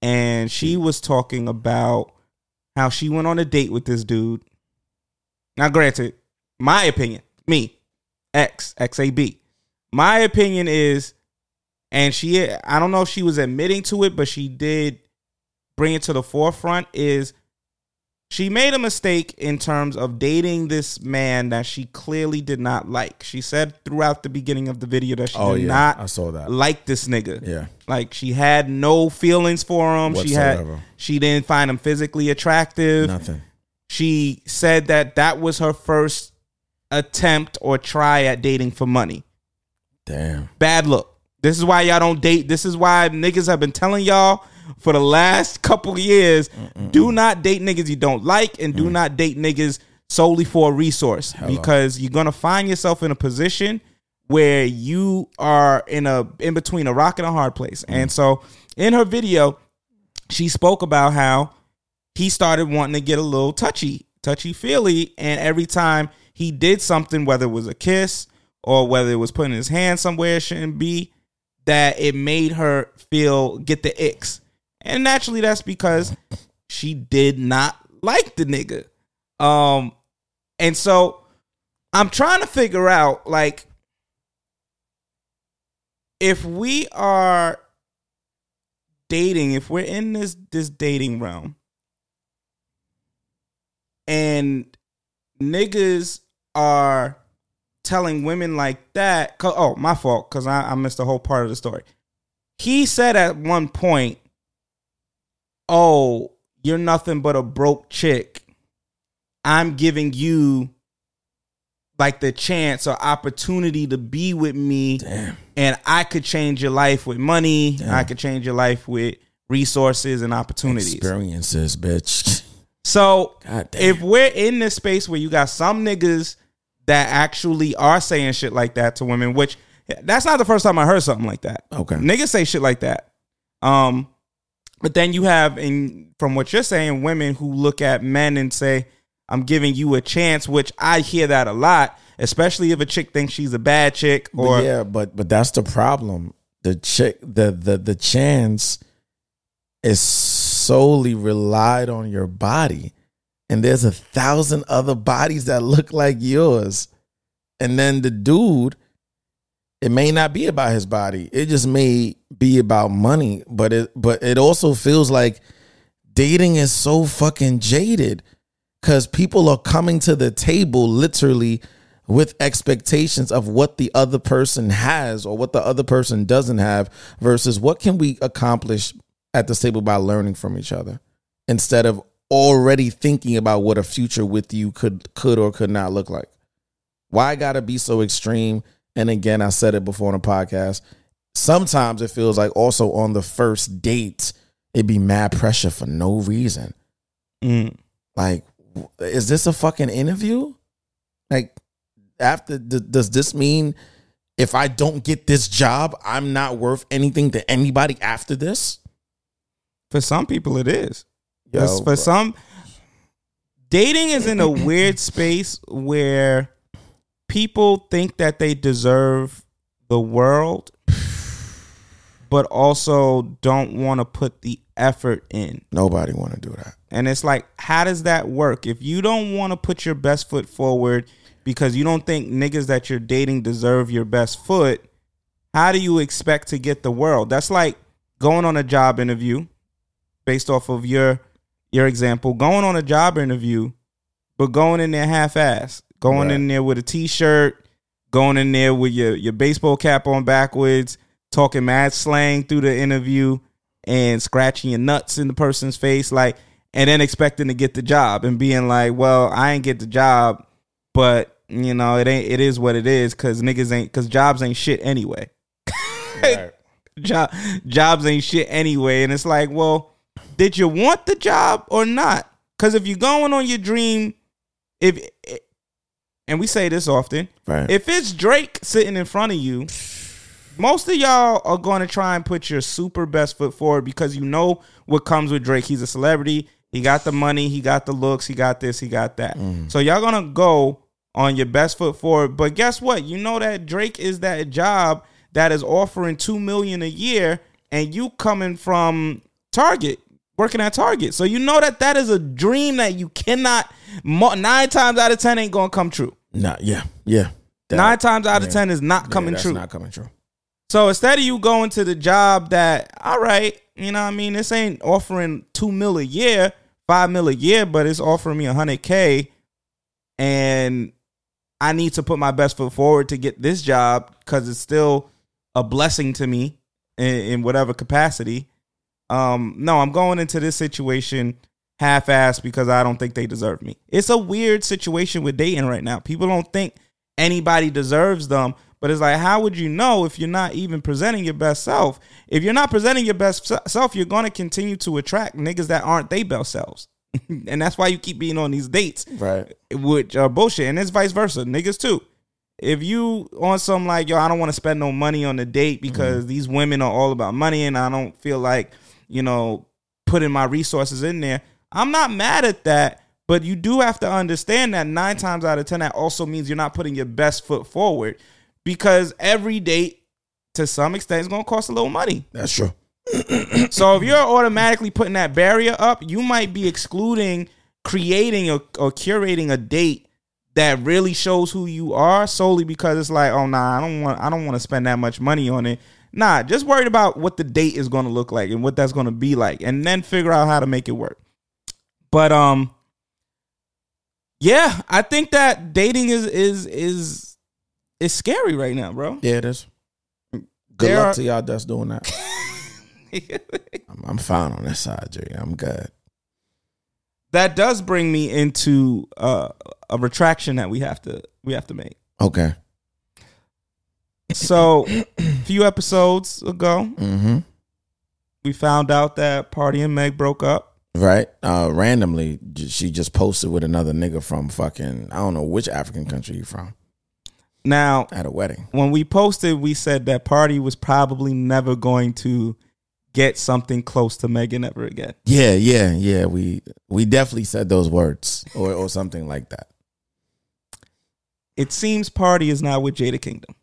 and she was talking about how she went on a date with this dude. Now, granted, my opinion, me, X, XAB, my opinion is, and she, I don't know if she was admitting to it, but she did bring it to the forefront, is she made a mistake in terms of dating this man that she clearly did not like. She said throughout the beginning of the video that she Oh, did yeah. not I saw that. like this nigga. Yeah. Like she had no feelings for him. She had she didn't find him physically attractive. Nothing. She said that that was her first attempt or try at dating for money. Damn. Bad look. This is why y'all don't date. This is why niggas have been telling y'all for the last couple years do not date niggas you don't like and Mm. do not date niggas solely for a resource because you're to find yourself in a position where you are in a in between a rock and a hard place. Mm. And so in her video she spoke about how he started wanting to get a little touchy, touchy feely, and every time he did something, whether it was a kiss or whether it was putting his hand somewhere it shouldn't be, that it made her feel get the icks. And naturally, that's because she did not like the nigga. Um, and so I'm trying to figure out like if we are dating, if we're in this this dating realm, and niggas are telling women like that. oh, my fault, because I, I missed the whole part of the story. He said at one point, "Oh, you're nothing but a broke chick. I'm giving you." Like the chance or opportunity to be with me, and I could change your life with money. I could change your life with resources and opportunities. Experiences, bitch. So if we're in this space where you got some niggas that actually are saying shit like that to women, which that's not the first time I heard something like that. Okay. Niggas say shit like that. Um, but then you have in from what you're saying, women who look at men and say, I'm giving you a chance, which I hear that a lot, especially if a chick thinks she's a bad chick But or yeah, but but that's the problem. The chick, the the the chance is solely relied on your body, and there's a thousand other bodies that look like yours, and then the dude, it may not be about his body. It just may be about money, but it but it also feels like dating is so fucking jaded because people are coming to the table literally with expectations of what the other person has or what the other person doesn't have versus what can we accomplish at the table by learning from each other instead of already thinking about what a future with you could could or could not look like why gotta be so extreme and again, I said it before on the podcast. Sometimes it feels like also on the first date, it'd be mad pressure for no reason. Mm. Like, is this a fucking interview? Like, after th- does this mean if I don't get this job, I'm not worth anything to anybody after this? For some people, it is. Yo, Yes, for bro. some, dating is in a weird space where people think that they deserve the world, but also don't want to put the effort in. Nobody want to do that. And it's like, how does that work? If you don't want to put your best foot forward because you don't think niggas that you're dating deserve your best foot, how do you expect to get the world? That's like going on a job interview based off of your your example, going on a job interview, but going in there half ass, going Right. in there with a t shirt, going in there with your, your baseball cap on backwards, talking mad slang through the interview and scratching your nuts in the person's face, like, and then expecting to get the job and being like, well, I ain't get the job, but you know, it ain't, it is what it is because niggas ain't, because jobs ain't shit anyway. Job, jobs ain't shit anyway. And it's like, well, did you want the job or not? Because if you're going on your dream, if and we say this often, Right. if it's Drake sitting in front of you, most of y'all are going to try and put your super best foot forward because you know what comes with Drake. He's a celebrity. He got the money. He got the looks. He got this. He got that. Mm. So y'all gonna go on your best foot forward. But guess what? You know that Drake is that job that is offering two million a year, and you coming from Target, working at Target. So you know that that is a dream that you cannot. Nine times out of ten ain't gonna come true. Nah, yeah, yeah. That- Nine times out of ten is not yeah, coming that's true. Not coming true. So instead of you going to the job that, all right, you know what I mean, this ain't offering two mil a year, five mil a year, but it's offering me a hundred K and I need to put my best foot forward to get this job because it's still a blessing to me in, in whatever capacity. Um, no, I'm going into this situation half assed because I don't think they deserve me. It's a weird situation with dating right now. People don't think anybody deserves them, but it's like, how would you know if you're not even presenting your best self? If you're not presenting your best self, you're going to continue to attract niggas that aren't they best selves. and that's why you keep being on these dates Right. which are bullshit, and it's vice versa, niggas too. If you on some like yo, I don't want to spend no money on the date because these women are all about money, and I don't feel like you know putting my resources in there. I'm not mad at that, but you do have to understand that nine times out of ten, that also means you're not putting your best foot forward because every date, to some extent, is going to cost a little money. That's true. So if you're automatically putting that barrier up, you might be excluding creating or, or curating a date that really shows who you are solely because it's like, oh nah, I don't want I don't want to spend that much money on it. Nah, just worried about what the date is going to look like and what that's going to be like, and then figure out how to make it work. But um, yeah, I think that dating is is is is scary right now, bro. Yeah, it is. Good There luck are- to y'all that's doing that. I'm, I'm fine on this side, Jay. I'm good. that does bring me into uh, a retraction that we have to we have to make. Okay. So, a few episodes ago, Mm-hmm. we found out that Pardi and Meg broke up. Right. Uh, randomly, she just posted with another nigga from fucking I don't know which African country you from Now, at a wedding. when we posted, we said that Pardi was probably never going to get something close to Megan ever again. Yeah, yeah, yeah. We we definitely said those words or or something like that. It seems Pardi is now with Jada Kingdom.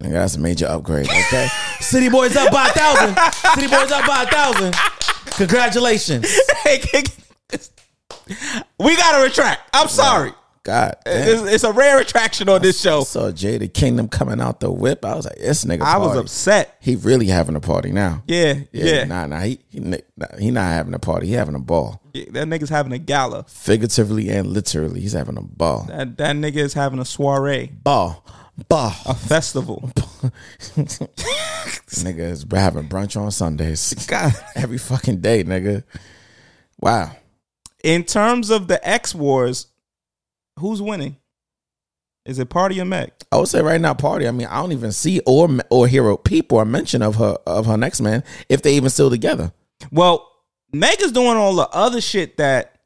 Nigga, that's a major upgrade. Okay. City boys up by a thousand. City boys up by a thousand. Congratulations. we got to retract. I'm sorry. God. damn. It's, it's a rare attraction on this show. Saw Jada Kingdom coming out the whip. I was like, this nigga. I was party. upset. He really having a party now. Yeah, Yeah, nah, nah. He, he nah, he not having a party. He having a ball. Yeah, That nigga's having a gala. Figuratively and literally, he's having a ball. That, that nigga is having a soiree, Ball, ball. a festival. nigga is having brunch on Sundays. God. Every fucking day, nigga. Wow. In terms of the X Wars, who's winning? Is it Pardi or Meg? I would say right now, party. I mean, I don't even see or or hear a peep or a mention of her of her next man if they even still together. Well, Meg is doing all the other shit that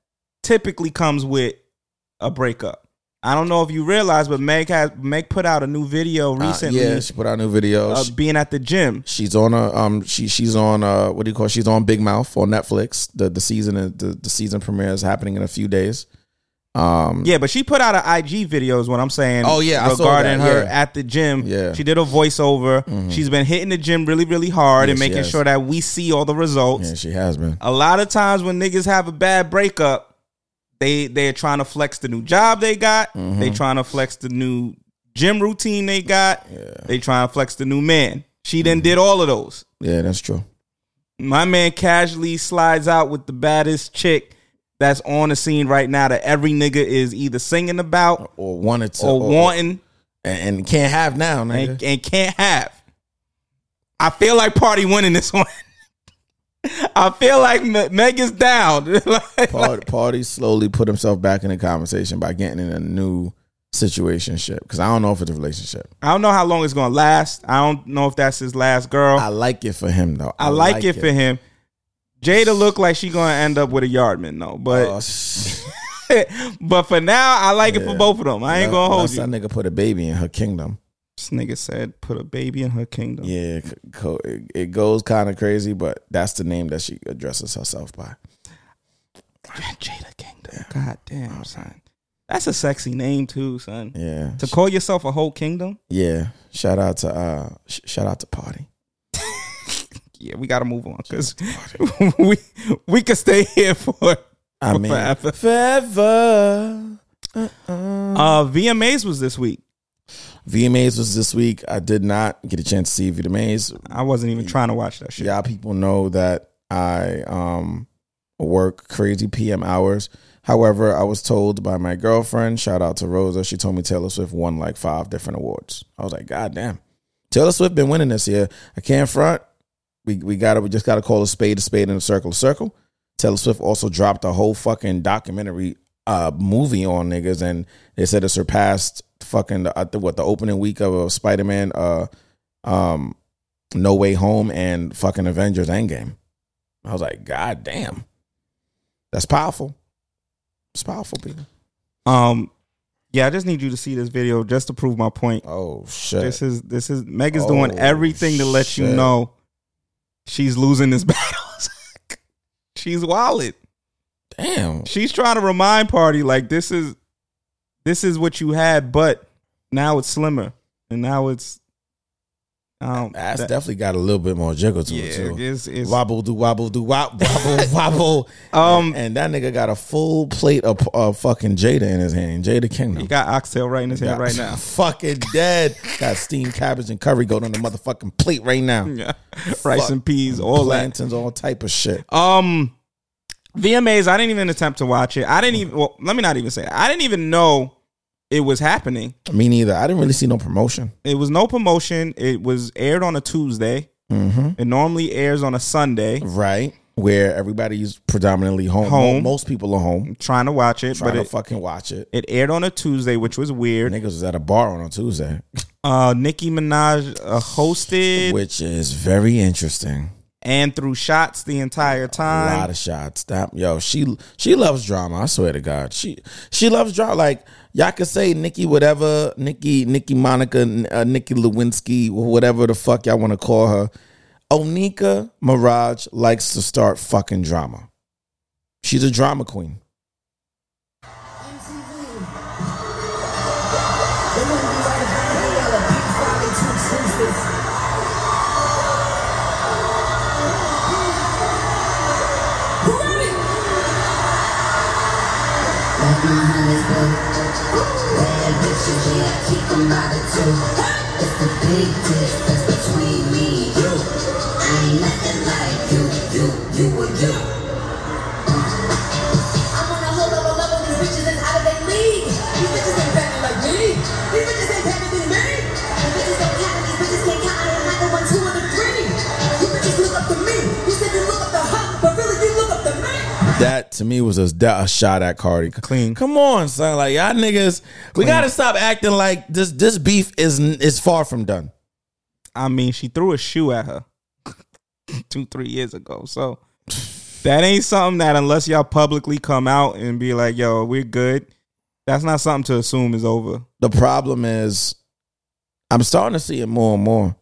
typically comes with a breakup. I don't know if you realize, but Meg has Meg put out a new video Uh, recently yeah, she put out new videos. of being at the gym. she's on a um she she's on uh what do you call it? she's on Big Mouth on Netflix. The the season the, the season premiere is happening in a few days. Um Yeah, but she put out an IG video is what I'm saying. Oh, yeah, regarding her yeah. at the gym. Yeah. Mm-hmm. she did a voiceover. She's been hitting the gym really, really hard Yeah, and making sure that we see all the results. yeah, she has been. A lot of times when niggas have a bad breakup, they they're trying to flex the new job they got. Mm-hmm. They trying to flex the new gym routine they got. They trying to flex the new man. She then Mm-hmm. did all of those. Yeah, that's true. My man casually slides out with the baddest chick that's on the scene right now that every nigga is either singing about Or wanted to or wanting and, and can't have now, nigga. and, and can't have. I feel like Pardi winning this one. I feel like Me- Meg is down. Like- Pardi, Pardi slowly put himself back in the conversation by getting in a new situation ship. Because I don't know if it's a relationship. I don't know how long it's gonna last. I don't know if that's his last girl. I I, like it for him though. I like, it, for him. Jada look like she gonna end up with a yardman though, but Oh, but for now, I like it for both of them. I ain't gonna hold you. That nigga put a baby in her kingdom. This nigga said, "Put a baby in her kingdom." Yeah, co- it, goes kind of crazy, but that's the name that she addresses herself by. Jada Kingdom. God damn, son. That's a sexy name too, son. Yeah, To call yourself a whole kingdom? yeah. Shout out to uh, sh- shout out to Pardi. Yeah, we gotta move on because we we could stay here for I mean, forever. forever. Uh-uh. Uh, VMAs was this week. VMAs was this week. I did not get a chance to see VMAs. I wasn't even trying to watch that shit. Yeah, people know that I um work crazy PM hours. However, I was told by my girlfriend, shout out to Rosa, she told me Taylor Swift won like five different awards. I was like, God damn. Taylor Swift been winning this year. I can't front. We we gotta we just gotta call a spade a spade in a circle a circle. Taylor Swift also dropped a whole fucking documentary uh movie on niggas and they said it surpassed fucking the, I think what the opening week of a Spider-Man uh um No Way Home and fucking Avengers Endgame. I was like, God damn. That's powerful. It's powerful, people. Um, yeah, I just need you to see this video just to prove my point. Oh shit. This is this is Meg is doing Oh, everything to let you know she's losing this battle. she's wallet. damn. She's trying to remind party like this is this is what you had, but now it's slimmer and now it's um That's that- definitely got a little bit more jiggle to yeah, it too. it's, it's Wobble do wobble do wop wobble wobble. Um, and, and that nigga got a full plate of uh, fucking Jada in his hand. Jada Kingdom. he got oxtail right in his hand right now. fucking dead. got steamed cabbage and curry goat on the motherfucking plate right now. Yeah. Rice and peas, all that. Plantains, all type of shit. Um, VMAs. I didn't even attempt to watch it. I didn't even. Well, let me not even say. It. I didn't even know it was happening. Me neither. I didn't really see no promotion. It was no promotion. It was aired on a Tuesday. Mm-hmm. It normally airs on a Sunday. Right. Where everybody's predominantly home. Home. Most people are home. Trying to watch it, Trying but to it, fucking watch it. it aired on a Tuesday, which was weird. Niggas was at a bar on a Tuesday, Uh, Nicki Minaj uh, hosted which is very interesting. And threw shots the entire time. A lot of shots. That yo, she she loves drama. I swear to God, she she loves drama. Like y'all could say Nicki whatever, Nicki Nicki Monica, uh, Nicki Lewinsky, whatever the fuck y'all want to call her. Onika Maraj likes to start fucking drama. She's a drama queen. I'm That to me was a, a shot at Cardi. Clean. Come on, son. Like y'all niggas, we gotta stop acting like this. This beef is is far from done. I mean, she threw a shoe at her two, three years ago. So that ain't something that unless y'all publicly come out and be like, yo, we're good, that's not something to assume is over. The problem is, I'm starting to see it more and more.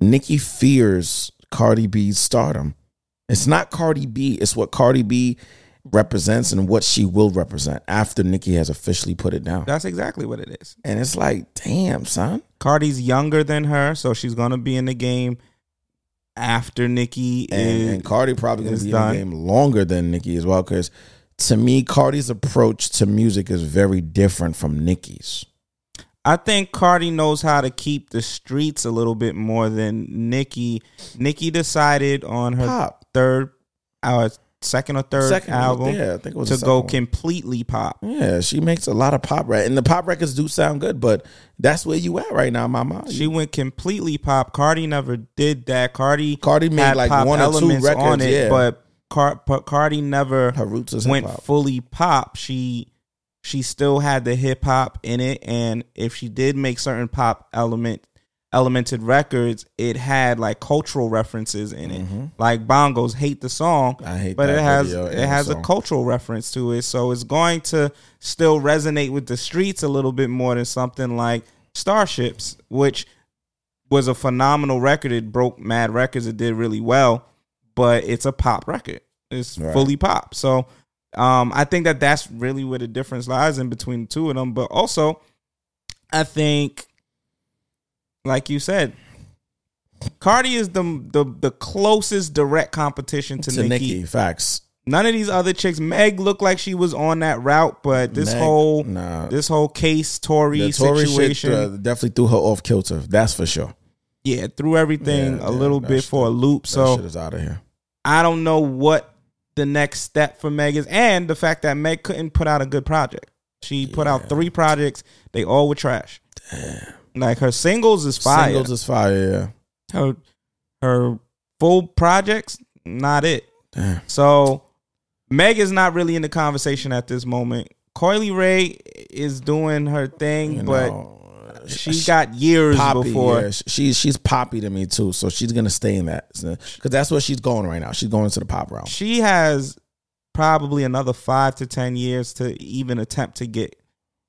Nicki fears Cardi B's stardom. It's not Cardi B, it's what Cardi B represents and what she will represent after Nicki has officially put it down. That's exactly what it is. And it's like, damn, son. Cardi's younger than her, so she's gonna be in the game after Nicki And, is and Cardi probably gonna be done. in the game longer than Nicki as well. Because to me, Cardi's approach to music is very different from Nicki's. I think Cardi knows how to keep the streets a little bit more than Nicki. Nicki decided on her Pop. Third, our second or third Second, album yeah, I think it was to go one. completely pop. Yeah, she makes a lot of pop rap, and the pop records do sound good. But that's where you at right now, Mama. She went completely pop. Cardi never did that. Cardi Cardi made like one or two records, on it, yeah. but Car- but Cardi never Her roots is went hip-hop. fully pop. She she still had the hip hop in it, and if she did make certain pop element elemented records, it had like cultural references in it. Like Bongos hate the song, Mm-hmm. I hate but it has it has a cultural reference to it, so it's going to still resonate with the streets a little bit more than something like Starships, which was a phenomenal record. It broke mad records. It did really well, but it's a pop record. It's Right. fully pop. So um, I think that that's really where the difference lies in between the two of them. But also, I think, like you said, Cardi is the the, the closest direct competition to, to Nicki. Nicki. Facts. None of these other chicks. Meg looked like she was on that route, but this Meg, whole nah. this whole case Tory situation, shit uh, definitely threw her off kilter. That's for sure. yeah, threw everything Yeah, a yeah, little bit shit- for a loop. So shit is out of here. I don't know what the next step for Meg is, and the fact that Meg couldn't put out a good project. She put out three projects; they all were trash. Like her singles is fire. Singles is fire. Yeah. her her full projects, not it. Damn. So Meg is not really in the conversation at this moment. Coi Leray is doing her thing, You but know, she got years Poppy, before. yeah, she's she's poppy to me too, so she's gonna stay in that because that's where she's going right now. She's going into the pop realm. She has probably another five to ten years to even attempt to get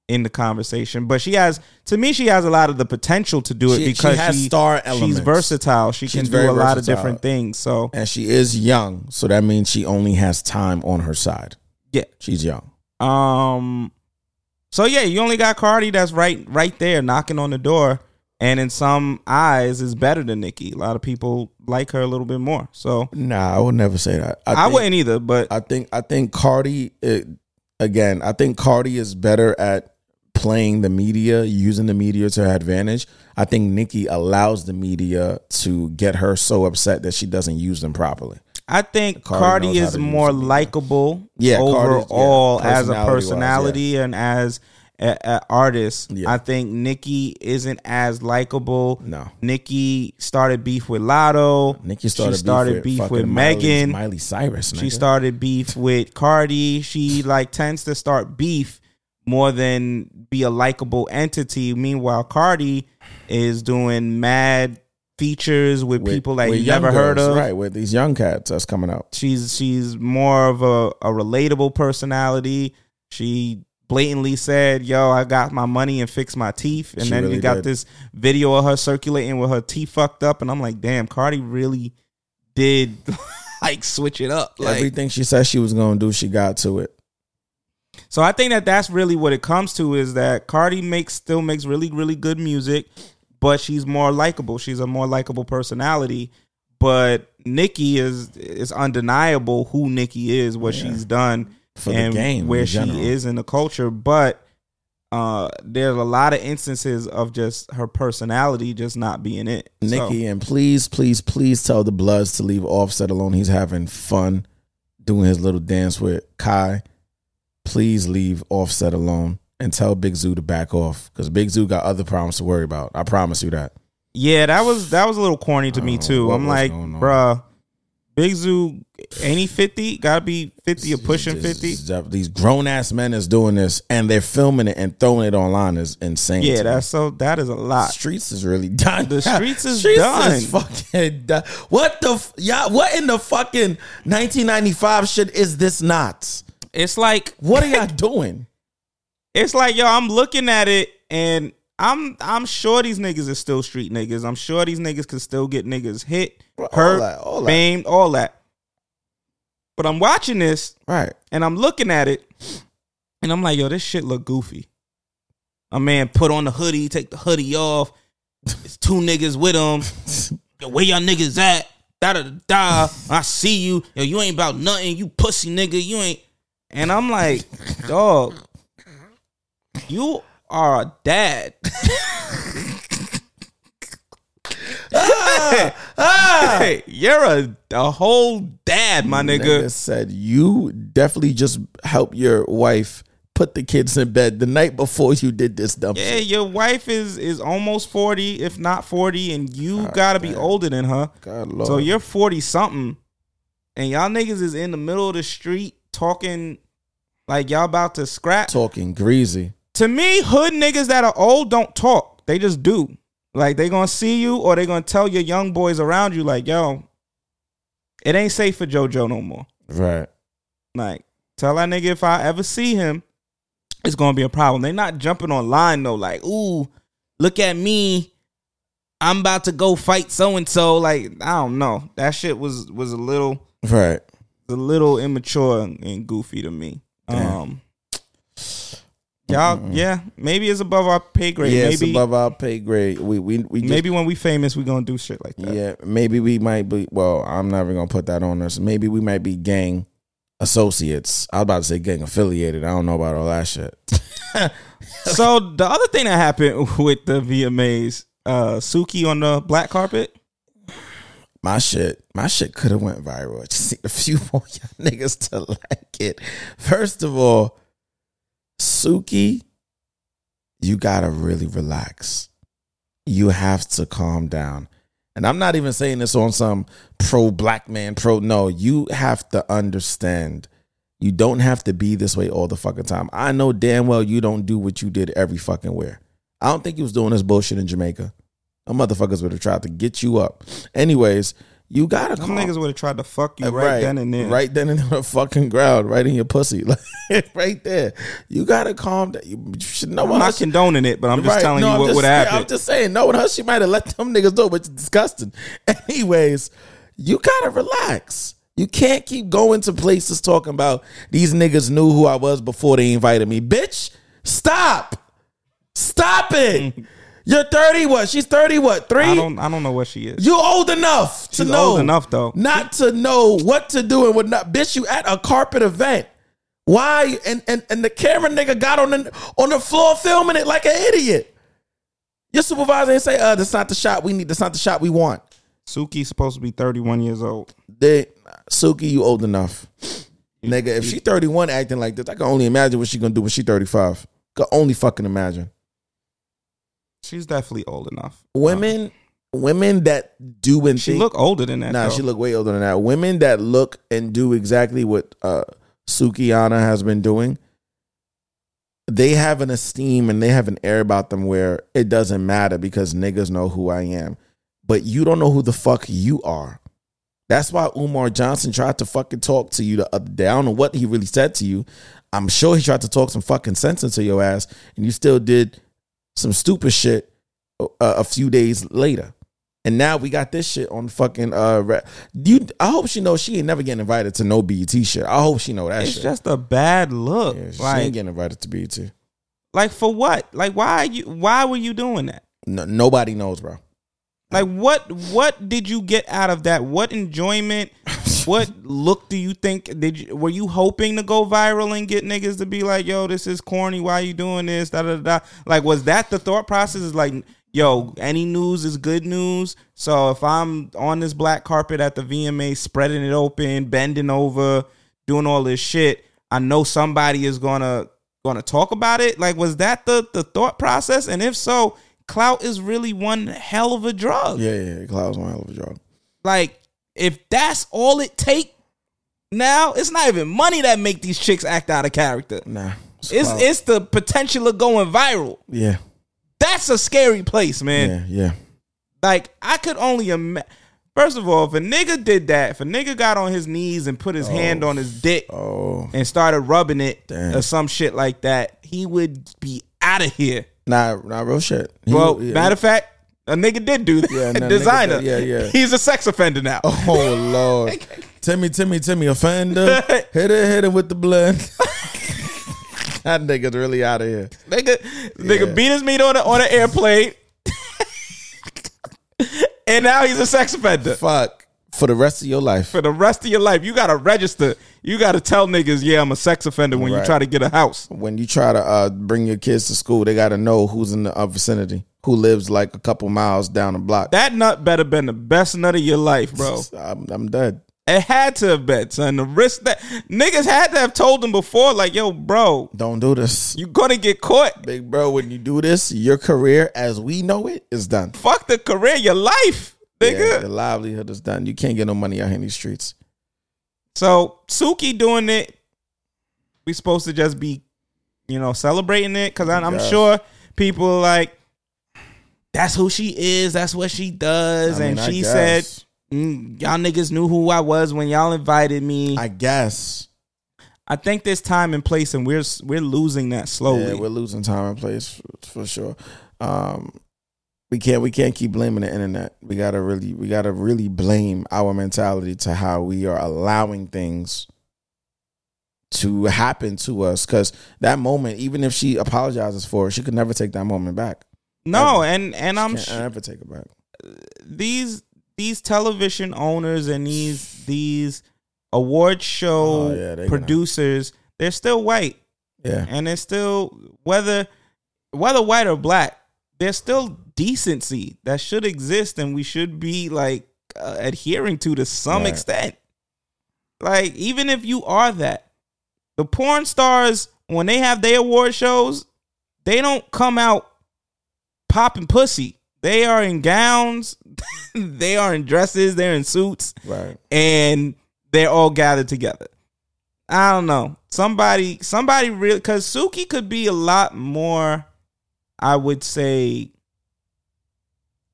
in the conversation. But she has, to me, she has a lot of the potential to do it She- she because has star elements. She's versatile. She She's can do a lot of different things. So and she is young, so that means she only has time on her side. yeah. She's young. Um. So yeah, you only got Cardi that's right, right there, knocking on the door, and in some eyes is better than Nicki. A lot of people like her a little bit more. So Nah, I would never say that. I, think- wouldn't either. But I think I think Cardi it, again. I think Cardi is better at playing the media, using the media to her advantage. I think Nicki allows the media to get her so upset that she doesn't use them properly. I think Cardi Cardi, is more likable Yeah, overall yeah, as a personality and as an artist. Yeah. I think Nicki isn't as likable. No. Nicki started beef with Latto. Nicki started, she started beef, beef with, with, Megan. Miley Cyrus. She started beef with Cardi. She like tends to start beef more than be a likable entity. Meanwhile, Cardi is doing mad features with, With- people that with you never heard of. right? With these young cats that's coming out. She's she's more of a, a relatable personality. She blatantly said, "Yo, I got my money and fixed my teeth," and She then really you got did. this video of her circulating with her teeth fucked up, and I'm like, "Damn, Cardi really did like switch it up." Like, Everything she said she was going to do, she got to it. So I think that that's really what it comes to is that Cardi makes still makes really really good music, but she's more likable. She's a more likable personality. But Nicki is is undeniable who Nicki is, what she's done For the and game where she is in the culture. But uh there's a lot of instances of just her personality just not being it. So- Nicki, and please, please, please tell the Bloods to leave Offset alone. He's having fun doing his little dance with Kai. Please leave Offset alone and tell Big Zoo to back off because Big Zoo got other problems to worry about. I promise you that. Yeah, that was that was a little corny to me uh, too. I'm like, bruh, Big Zoo ain't he fifty? Gotta be fifty or pushing fifty. These grown ass men is doing this, and they're filming it and throwing it online is insane. Yeah, that's so. That is a lot. streets is really done. The streets is done. Is fucking done. What the f- yeah? What in the fucking 1995 shit is this not? It's like What are y'all doing? it's like yo, I'm looking at it and I'm I'm sure these niggas are still street niggas. I'm sure these niggas can still get niggas hit, All hurt, that, all that. maimed, all that. But I'm watching this Right. and I'm looking at it and I'm like, yo, this shit look goofy. A man put on the hoodie, take the hoodie off. It's two niggas with him. Yo, where y'all niggas at? Da da da da. I see you. Yo, you ain't about nothing. You pussy nigga. You ain't. And I'm like, dog, you are a dad. Hey, you're a, a whole dad, my nigga. Nigga said you definitely just help your wife put the kids in bed the night before you did this dumb Yeah, shit. your wife is is almost forty, if not forty, and you gotta be older than her. God. So you're forty something, and y'all niggas is in the middle of the street talking like y'all about to scrap. talking greasy. To me, hood niggas that are old don't talk. They just do. Like they gonna see you or they gonna tell your young boys around you, like, yo, it ain't safe for JoJo no more. Right. Like, tell that nigga if I ever see him, it's gonna be a problem. They not jumping online though, like, ooh, look at me. I'm about to go fight so and so. Like, I don't know. That shit was was a little Right. A little immature and goofy to me. Um Y'all, yeah, maybe it's above our pay grade. yeah, it's above our pay grade. We we we just, maybe when we famous, we gonna do shit like that. Yeah, maybe we might be. Well, I'm never gonna put that on us. Maybe we might be gang associates. I was about to say gang affiliated. I don't know about all that shit. So the other thing that happened with the VMAs, uh, Suki on the black carpet. My shit, my shit could have went viral. Just need a few more y'all niggas to like it. First of all, Suki, you gotta really relax. You have to calm down. And I'm not even saying this on some pro black man, pro. No, you have to understand. You don't have to be this way all the fucking time. I know damn well you don't do what you did every fucking where. I don't think you was doing this bullshit in Jamaica. Them motherfuckers would have tried to get you up. Anyways, you gotta Them calm. niggas would have tried to fuck you Uh, right, then and there. Right then and the fucking ground, right in your pussy, like right there. You gotta calm down. You should know I'm what not shit- condoning it, but I'm just Right. telling No, you I'm what would happen. I'm just saying, knowing her, she might have let them niggas do, it, which is disgusting. Anyways, you gotta relax. You can't keep going to places talking about these niggas knew who I was before they invited me. Bitch, stop. Stop it. You're 30 what? She's 30 what? Three? I don't I don't know what she is. You old enough to She's know. old enough, though. Not to know what to do and what not. Bitch, you at a carpet event. Why? And and, and the camera nigga got on the on the floor filming it like an idiot. Your supervisor ain't say, uh, that's not the shot we need. That's not the shot we want. Suki's supposed to be 31 years old. They, Suki, you old enough. Nigga, if she 31 acting like this, I can only imagine what she gonna do when she 35. Can only fucking imagine. She's definitely old enough. Women, women that do and She think- look older than that. Nah, though. she look way older than that. Women that look and do exactly what uh Sukihana has been doing, they have an esteem and they have an air about them where it doesn't matter because niggas know who I am. But you don't know who the fuck you are. That's why Umar Johnson tried to fucking talk to you the other day. I don't know what he really said to you. I'm sure he tried to talk some fucking sense into your ass, and you still did some stupid shit uh, a few days later. And now we got this shit on fucking uh you I hope she knows she ain't never getting invited to no BET shit. I hope she know that It's shit. just a bad look. Yeah, she like, ain't getting invited to BET. like for what? Like why you? Why were you doing that? No, nobody knows, bro. Like what? What did you get out of that? What enjoyment? what look do you think? Did you were you hoping to go viral and get niggas to be like, "Yo, this is corny. Why you doing this?" Da da da. Like, was that the thought process? Is like, yo, any news is good news. So if I'm on this black carpet at the VMA, spreading it open, bending over, doing all this shit, I know somebody is gonna gonna talk about it. Like, was that the the thought process? And if so, clout is really one hell of a drug. Yeah, yeah, Cloud's one hell of a drug. Like, if that's all it take now, it's not even money that make these chicks act out of character. Nah. It's clout. it's the potential of going viral. yeah. That's a scary place, man. Yeah. Yeah. Like I could only imagine. First of all, if a nigga did that, if a nigga got on his knees and put his hand oh, on his dick Oh. and started rubbing it Damn. or some shit like that, he would be out of here. Nah, nah, real shit. He- well, yeah. matter of fact, a nigga did do that. Yeah, nah, Desiigner. did- yeah, yeah. He's a sex offender now. Oh Lord. Timmy, Timmy, Timmy, offender. hit it, hit it with the blood. that nigga's really out of here. Nigga, nigga beat his meat on the on an airplane. and now he's a sex offender. Fuck. For the rest of your life. For the rest of your life, you gotta register. You gotta tell niggas, yeah, I'm a sex offender when you try to get a house. When you try to uh, bring your kids to school, they got to know who's in the uh, vicinity, who lives like a couple miles down the block. That nut better been the best nut of your life, bro. I'm, I'm dead. It had to have been, son. The risk that niggas had to have told him before, like, yo, bro, Don't do this. you gonna get caught. Big bro, when you do this, your career as we know it is done. Fuck the career, your life, nigga. Yeah, the livelihood is done. You can't get no money out here in these streets. So Suki doing it, we supposed to just be, you know, celebrating it because I'm Yes. sure people are like, that's who she is, that's what she does, I and I she guess. said, mm, y'all niggas knew who I was when y'all invited me. I, guess. I think there's time and place, and we're we're losing that slowly. Yeah, we're losing time and place for, for sure. Um, we can't we can't keep blaming the internet. We gotta really we gotta really blame our mentality to how we are allowing things to happen to us. Because that moment, even if she apologizes for it, she could never take that moment back. No, Ever. and and I'm sure ever take it back. these these television owners and these these award show Oh, yeah, they gonna- producers, they're still white. Yeah, and it's still whether whether white or black there's still decency that should exist and we should be like uh, adhering to to some Right. extent like even if you are that the porn stars when they have their award shows they don't come out popping pussy they are in gowns they are in dresses they're in suits right. and they're all gathered together. I don't know. Somebody, somebody real because Suki could be a lot more, I would say,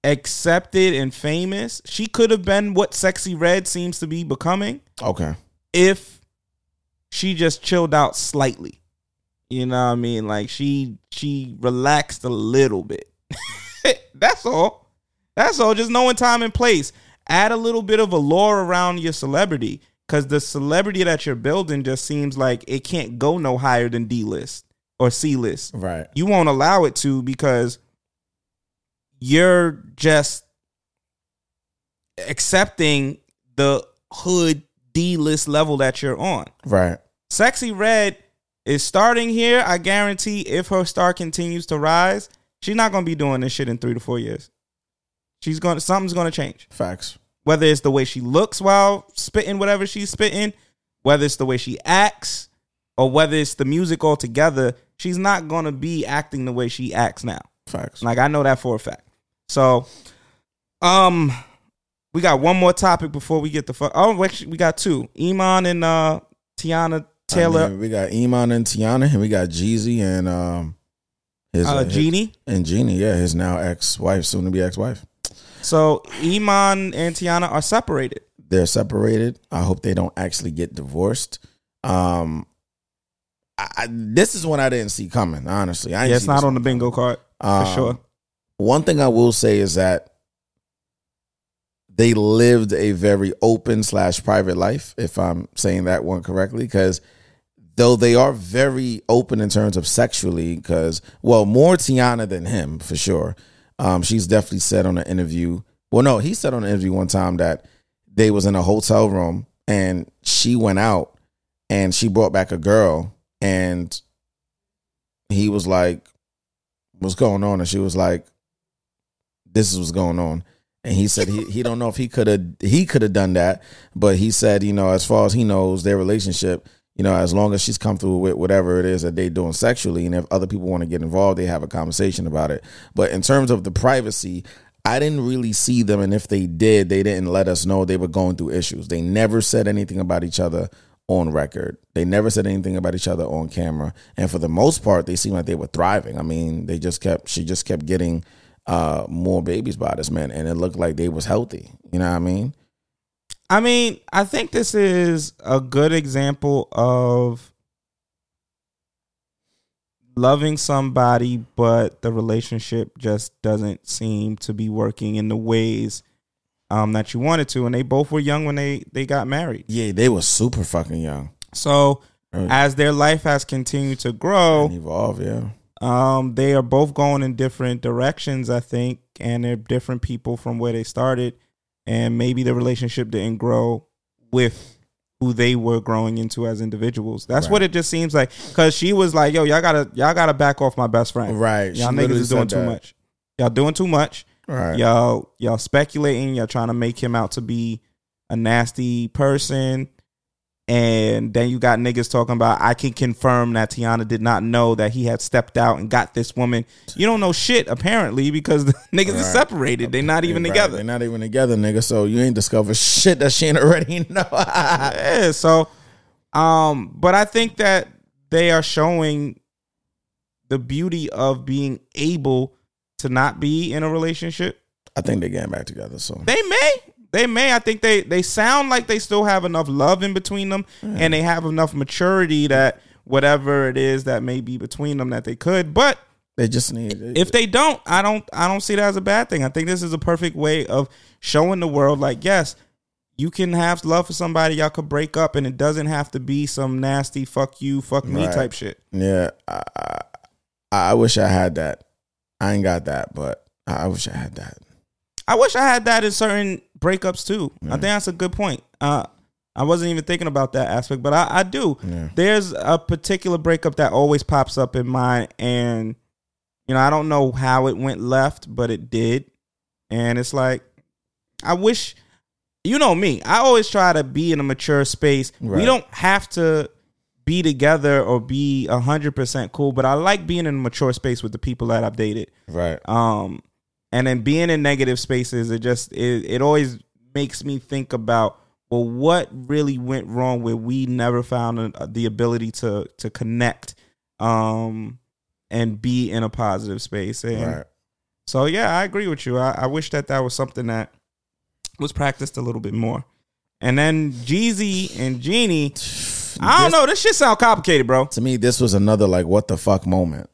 accepted and famous. She could have been what Sexyy Red seems to be becoming Okay. if she just chilled out slightly. You know what I mean? Like she she relaxed a little bit. That's all. That's all. Just knowing time and place. Add a little bit of allure around your celebrity. Cause the celebrity that you're building just seems like it can't go no higher than D list or C list. Right. You won't allow it to because you're just accepting the hood D list level that you're on. Right. Sexyy Red is starting here. I guarantee if her star continues to rise, she's not gonna be doing this shit in three to four years. She's gonna something's gonna change. Facts. Whether it's the way she looks while spitting whatever she's spitting, whether it's the way she acts, or whether it's the music altogether, she's not gonna be acting the way she acts now. Facts. Like I know that for a fact. So, um, we got one more topic before we get the fuck. Oh, actually, we got two. Iman and uh Teyana Taylor, I mean, we got Iman and Teyana, and we got Jeezy and um his uh, his- Jeannie. and Jeannie. Yeah, his now ex wife, soon to be ex wife. So Iman and Teyana are separated. They're separated. I hope they don't actually get divorced. Um, I, this is one I didn't see coming. Honestly, I Yeah, it's not on the bingo card for Um, sure. One thing I will say is that they lived a very open slash private life, if I'm saying that one correctly, because though they are very open in terms of sexually, because well, more Teyana than him for sure. Um, she's definitely said on an interview. Well, no, he said on an interview one time that they was in a hotel room and she went out and she brought back a girl and he was like, "What's going on?" And she was like, "This is what's going on." And he said he he don't know if he could have he could have done that, but he said you know as far as he knows their relationship, you know as long as she's comfortable with whatever it is that they're doing sexually, and if other people want to get involved, they have a conversation about it. But in terms of the privacy, I didn't really see them, and if they did, they didn't let us know they were going through issues. They never said anything about each other on record. They never said anything about each other on camera, and for the most part, they seemed like they were thriving. I mean, they just kept she just kept getting uh more babies by this man, and it looked like they was healthy. You know what I mean? I mean, I think this is a good example of loving somebody, but the relationship just doesn't seem to be working in the ways um, that you wanted to. And they both were young when they they got married. Yeah, they were super fucking young. So as their life has continued to grow, And evolve, yeah. um, they are both going in different directions, I think, and they're different people from where they started, and maybe the relationship didn't grow with who they were growing into as individuals. That's what it just seems like. Because she was like, "Yo, y'all gotta, y'all gotta back off my best friend. Right. Y'all She niggas is doing too that. much. Y'all doing too much. Right. Y'all, y'all speculating. Y'all trying to make him out to be a nasty person." And then you got niggas talking about I can confirm that Teyana did not know that he had stepped out and got this woman. You don't know shit apparently because the niggas are separated. They're not even Right, together. They're not even together, nigga. So you ain't discovered shit that she ain't already know. yeah, so um but I think that they are showing the beauty of being able to not be in a relationship. I think they're getting back together. So They may. They may. I think they they sound like they still have enough love in between them mm. and they have enough maturity that whatever it is that may be between them that they could. But they just need. if they don't, I don't I don't see that as a bad thing. I think this is a perfect way of showing the world like, yes, you can have love for somebody, y'all could break up and it doesn't have to be some nasty fuck you, fuck me Right. type shit. Yeah, I, I, I wish I had that. I ain't got that, but I wish I had that. I wish I had that in certain breakups too. I think that's a good point. Uh, I wasn't even thinking about that aspect, but I, I do. There's a particular breakup that always pops up in mind, and you know I don't know how it went left, but it did, and it's like I wish. You know me. I always try to be in a mature space. We don't have to be together or be hundred percent cool, but I like being in a mature space with the people that I've dated. Right. Um, and then being in negative spaces, it just it, it always makes me think about well, what really went wrong where we never found a, the ability to to connect, um, and be in a positive space. And Right. so, yeah, I agree with you. I, I wish that that was something that was practiced a little bit more. And then Jeezy and Jeannie. I don't know. This shit sound complicated, bro. To me, this was another like what the fuck moment.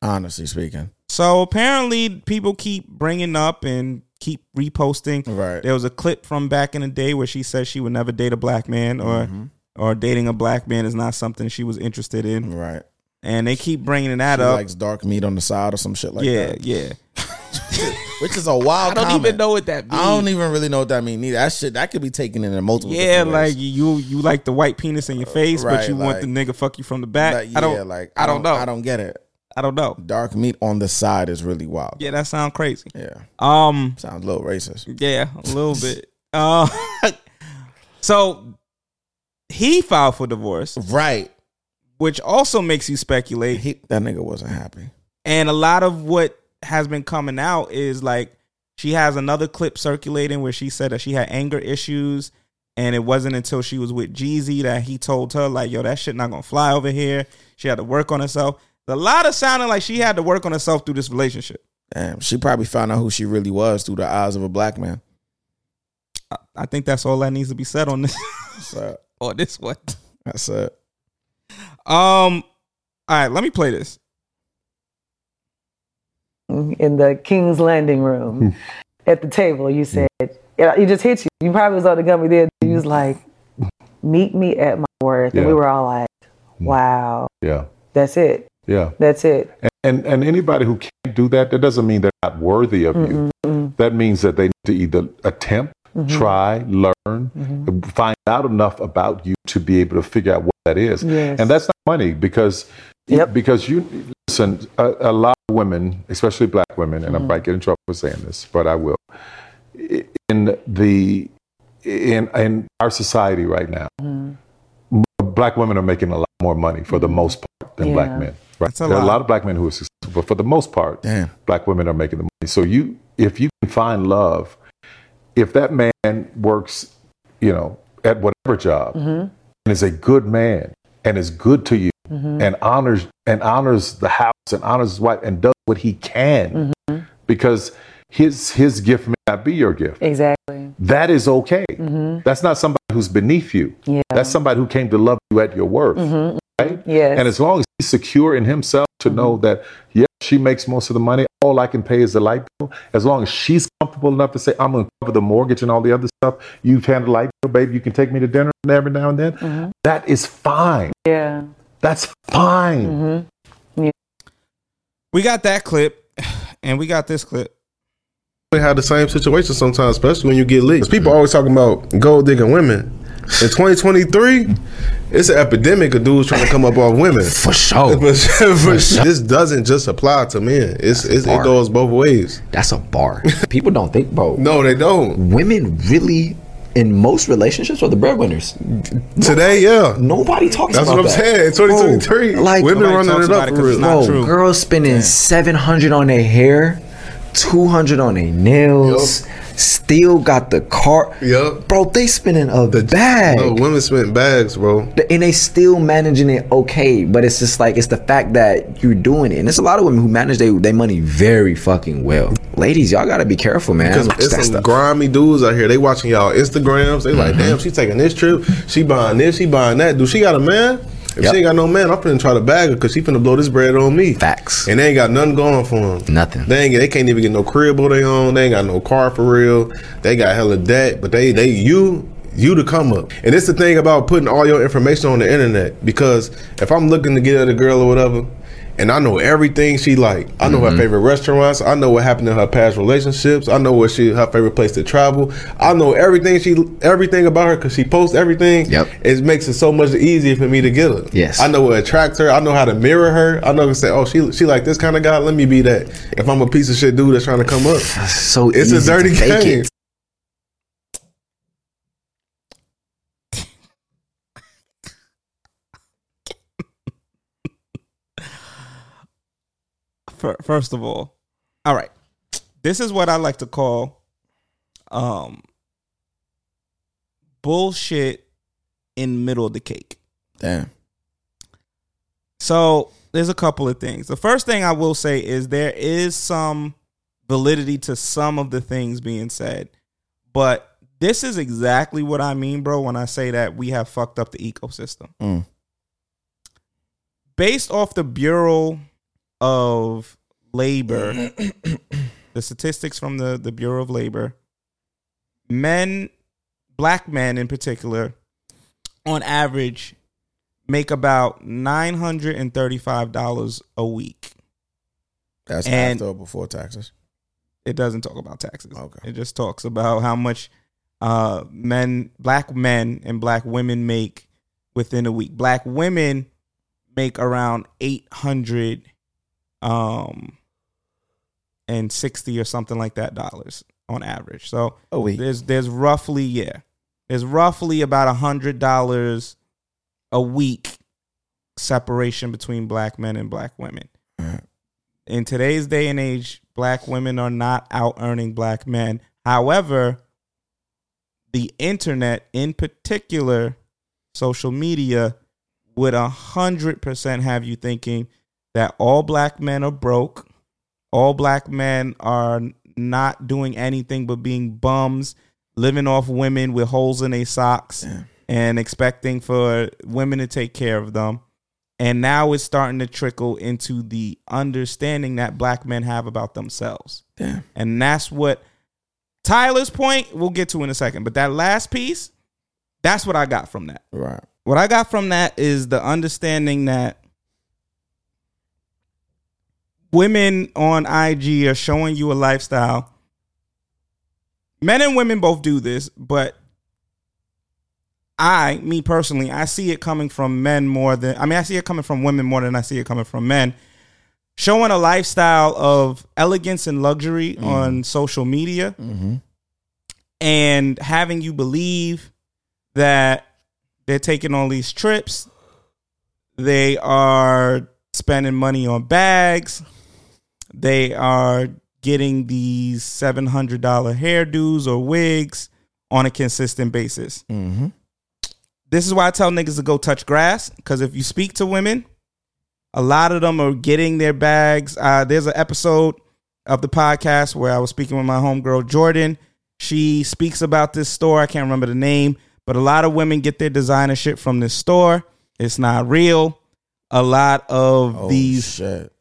Honestly speaking, So apparently, people keep bringing up and keep reposting. Right. There was a clip from back in the day where she said she would never date a black man, or Mm-hmm. or dating a black man is not something she was interested in. right? And they keep bringing that She up. likes dark meat on the side or some shit like yeah, that. yeah. Yeah. Which is a wild. I don't comment. even know what that means. I don't even really know what that means. Either that shit that could be taken in multiple. Yeah, different ways. like you you like the white penis in your face, but right, you want the nigga fuck you from the back. Like, I don't. yeah, like I don't know. I don't get it. I don't know. Dark meat on the side is really wild. Yeah, that sounds crazy. Yeah, Um. sounds a little racist. Yeah, a little bit. Uh, so he filed for divorce, Right. which also makes you speculate. He, that nigga wasn't happy. And a lot of what has been coming out is like she has another clip circulating where she said that she had anger issues. And it wasn't until she was with Jeezy that he told her, like, yo, that shit not gonna fly over here. She had to work on herself. A lot of sounding like she had to work on herself through this relationship. Damn, she probably found out who she really was through the eyes of a black man. I, I think that's all that needs to be said on this So on this one. that's it. Um, all right, let me play this. in the King's Landing room at the table. You said, yeah, it just hit you. You probably was on the gummy there. You was like, meet me at my worth. And we were all like, wow, Yeah. that's it. Yeah. That's it. And, and and anybody who can't do that, that doesn't mean they're not worthy of you. Mm-hmm, mm-hmm. That means that they need to either attempt, mm-hmm. try, learn, find out enough about you to be able to figure out what that is. Yes. And that's not money because because you listen, a, a lot of women, especially black women, and I might get in trouble for saying this, but I will. In the in in our society right now, m- black women are making a lot more money for the most part than black men. Right? That's a there are a lot. lot of black men who are successful, but for the most part, Damn. black women are making the money. So you if you can find love, if that man works, you know, at whatever job Mm-hmm. and is a good man and is good to you Mhm. and honors and honors the house and honors his wife and does what he can Mhm. because his his gift may not be your gift. Exactly. That is okay. Mhm. That's not somebody who's beneath you. Yeah. That's somebody who came to love you at your worth. Mhm. Right? Yes. And as long as he's secure in himself to know that, yeah, she makes most of the money, all I can pay is the light bill. As long as she's comfortable enough to say, I'm going to cover the mortgage and all the other stuff, you've handled the light bill, babe, you can take me to dinner every now and then. That is fine. Yeah. That's fine. Mm-hmm. We got that clip, and we got this clip. We have the same situation sometimes, especially when you get lit. People always talking about gold digging women. In 2023, it's an epidemic of dudes trying to come up on women. For sure. For sure. This doesn't just apply to men. It's, it's it goes both ways. That's a bar. People don't think, bro. No, they don't. Women really, in most relationships, are the breadwinners. Today, yeah. Nobody talks about That's what I'm that. saying. In 2023, Bro, like women running it up for real. Bro, girls spending seven hundred on their hair, two hundred on their nails. Still got the car. Yep. Bro, they spending a bag. No, women spent bags, bro. And they still managing it okay, but it's just like it's the fact that you're doing it, and there's a lot of women who manage their money very fucking well. Ladies, y'all gotta be careful, man. Because it's some stuff. grimy dudes out here. They watching y'all Instagrams. They like, mm-hmm. damn, she taking this trip. She buying this. She buying that. Do she got a man? If Yep. she ain't got no man, I'm finna try to bag her because she finna blow this bread on me. Facts. And they ain't got nothing going for them. Nothing. They ain't. They can't even get no crib of they own. They ain't got no car for real. They got hella debt, but they they you you to come up. And it's the thing about putting all your information on the internet because if I'm looking to get at a girl or whatever. And I know everything she like. I know her favorite restaurants. I know what happened in her past relationships. I know what she her favorite place to travel. I know everything she everything about her because she posts everything. Yep. It makes it so much easier for me to get her. Yes. I know what attracts her. I know how to mirror her. I know to say, oh, she she like this kind of guy. Let me be that. If I'm a piece of shit dude that's trying to come up, so it's a dirty game. it. First of all, all right. This is what I like to call um bullshit in middle of the cake. Damn. So there's a couple of things. The first thing I will say is there is some validity to some of the things being said, but this is exactly what I mean, bro, when I say that we have fucked up the ecosystem. Mm. Based off the Bureau of Labor, the statistics from the, the Bureau of Labor, men, black men in particular, on average, make about nine hundred and thirty-five dollars a week. That's And- after or before taxes. It doesn't talk about taxes. Okay. It just talks about how much uh, men, black men, and black women make within a week. Black women make around eight hundred, um, and sixty or something like that dollars on average. So A week. there's there's roughly yeah, there's roughly about a hundred dollars a week separation between black men and black women. In today's day and age, black women are not out earning black men. However, the internet, in particular, social media, would a hundred percent have you thinking that all black men are broke, all black men are not doing anything but being bums, living off women with holes in their socks, and expecting for women to take care of them. And now it's starting to trickle into the understanding that black men have about themselves. Damn. And that's what Tyler's point we'll get to in a second. But that last piece, that's what I got from that. Right. What I got from that is the understanding that women on IG are showing you a lifestyle. Men and women both do this, but I, me personally, I see it coming from men more than I mean, I see it coming from women more than I see it coming from men. Showing a lifestyle of elegance and luxury on social media Mm-hmm. and having you believe that they're taking all these trips, they are spending money on bags, they are getting these seven hundred dollar hairdos or wigs on a consistent basis. Mm-hmm. This is why I tell niggas to go touch grass because if you speak to women, a lot of them are getting their bags. Uh, there's an episode of the podcast where I was speaking with my homegirl Jordan. She speaks about this store. I can't remember the name, but a lot of women get their designer shit from this store. It's not real. A lot of Oh, these shit.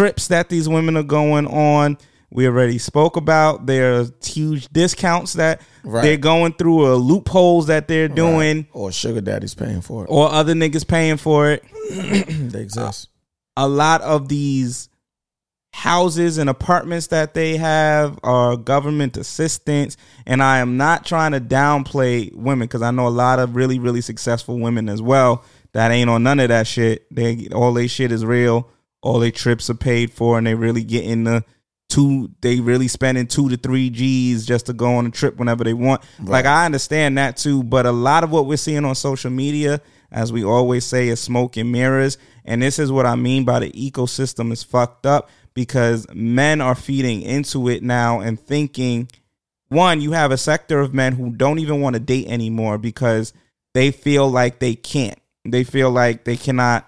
Trips that these women are going on, we already spoke about. There's huge discounts that Right. they're going through, or loopholes that they're doing, Or sugar daddy's paying for it. or other niggas paying for it. they exist. a lot of these houses and apartments that they have are government assistance and i am not trying to downplay women because i know a lot of really really successful women as well that ain't on none of that shit they all they shit is real all their trips are paid for and they really getting the two they really spending two to three g's just to go on a trip whenever they want. Like i understand that too but a lot of what we're seeing on social media as we always say is smoke and mirrors. And this is what i mean by the ecosystem is fucked up because men are feeding into it now and thinking one you have a sector of men who don't even want to date anymore because they feel like they can't. They feel like they cannot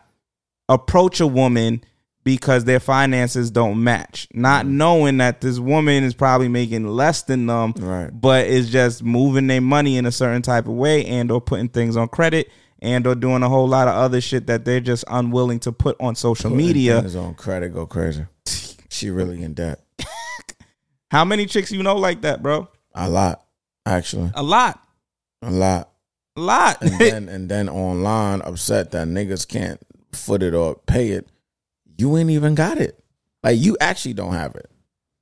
approach a woman because their finances don't match not mm. knowing that this woman is probably making less than them Right. but is just moving their money in a certain type of way and or putting things on credit and or doing a whole lot of other shit that they're just unwilling to put on social Putting media things on credit go crazy. She really in debt. how many chicks you know like that bro A lot, actually. a lot A lot. a lot And then and then online upset that niggas can't foot it or pay it. You ain't even got it. Like you actually don't have it.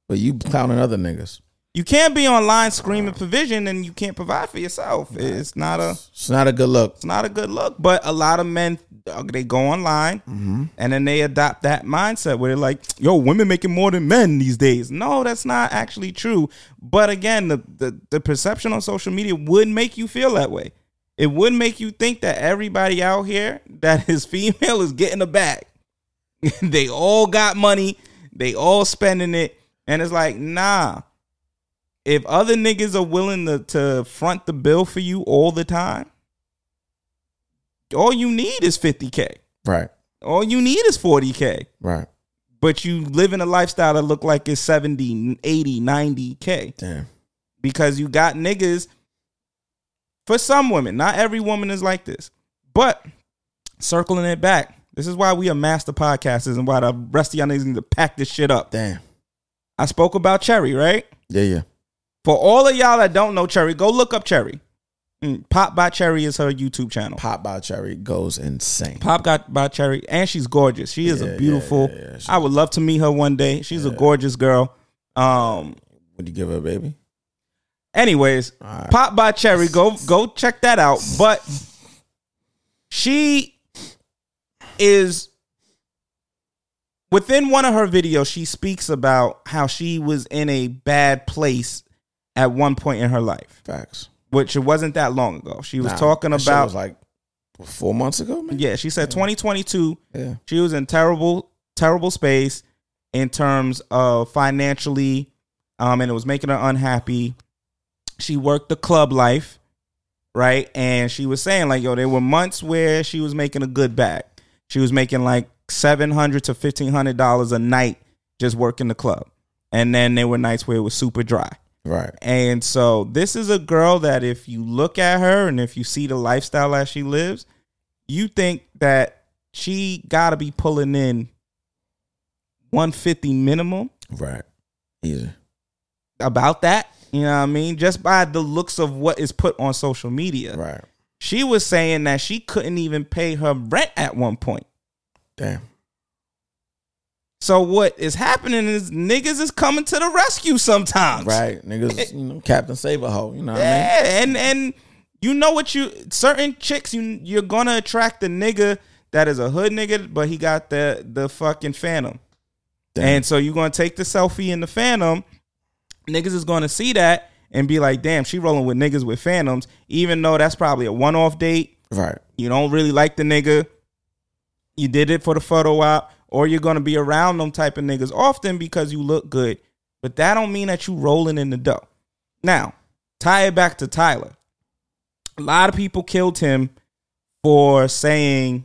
But you clowning other niggas. you can't be online screaming provision and you can't provide for yourself it's not a It's not a good look. It's not a good look. But a lot of men, uh, they go online Mm-hmm. and then they adopt that mindset where they're like, yo, women making more than men these days. No, that's not actually true. But again, the, the, the perception on social media would make you feel that way. It would make you think that everybody out here that is female is getting a bag. they all got money, they all spending it. And it's like, nah. If other niggas are willing to, to front the bill for you all the time, all you need is 50k. Right. All you need is 40k. Right. But you live in a lifestyle that look like it's 70, 80, 90k. Damn. Because you got niggas for some women, not every woman is like this. But circling it back, this is why we are master podcasters and why the rest of y'all niggas need to pack this shit up. Damn. I spoke about Cherry, right? Yeah, yeah. For all of y'all that don't know Cherry, go look up Cherry. Mm, Pop by Cherry is her YouTube channel. Pop by Cherry goes insane. Pop got by Cherry, and she's gorgeous. She is Yeah, a beautiful. yeah, yeah. I would love to meet her one day. She's a gorgeous girl. Um. Would you give her a baby? Anyways, Alright. Pop by Cherry, go go check that out. But she is within one of her videos. She speaks about how she was in a bad place at one point in her life, Facts. which it wasn't that long ago. She was Nah, talking about was like four months ago, man. yeah, she said 2022. Yeah. She was in terrible, terrible space in terms of financially, um, and it was making her unhappy. She worked the club life, right? And she was saying like, yo, there were months where she was making a good bag. She was making like seven hundred to fifteen hundred dollars a night just working the club, and then there were nights where it was super dry. Right. And so this is a girl that if you look at her and if you see the lifestyle that she lives, you think that she got to be pulling in 150 minimum Right. Easy. about that, you know what I mean? Just by the looks of what is put on social media. Right. She was saying that she couldn't even pay her rent at one point. Damn. So what is happening is niggas is coming to the rescue sometimes. Right. Niggas, eh. you know, Captain Save a. You know what Yeah, I mean? and and you know what you certain chicks you you're gonna attract the nigga that is a hood nigga, but he got the the fucking phantom. Damn. And so you're gonna take the selfie in the phantom. Niggas is gonna see that and be like, damn, she rolling with niggas with phantoms, even though that's probably a one off date. Right. You don't really like the nigga. You did it for the photo op, or you're gonna be around them type of niggas often because you look good. but that don't mean that you rolling in the dough. Now, tie it back to Tyler. A lot of people killed him for saying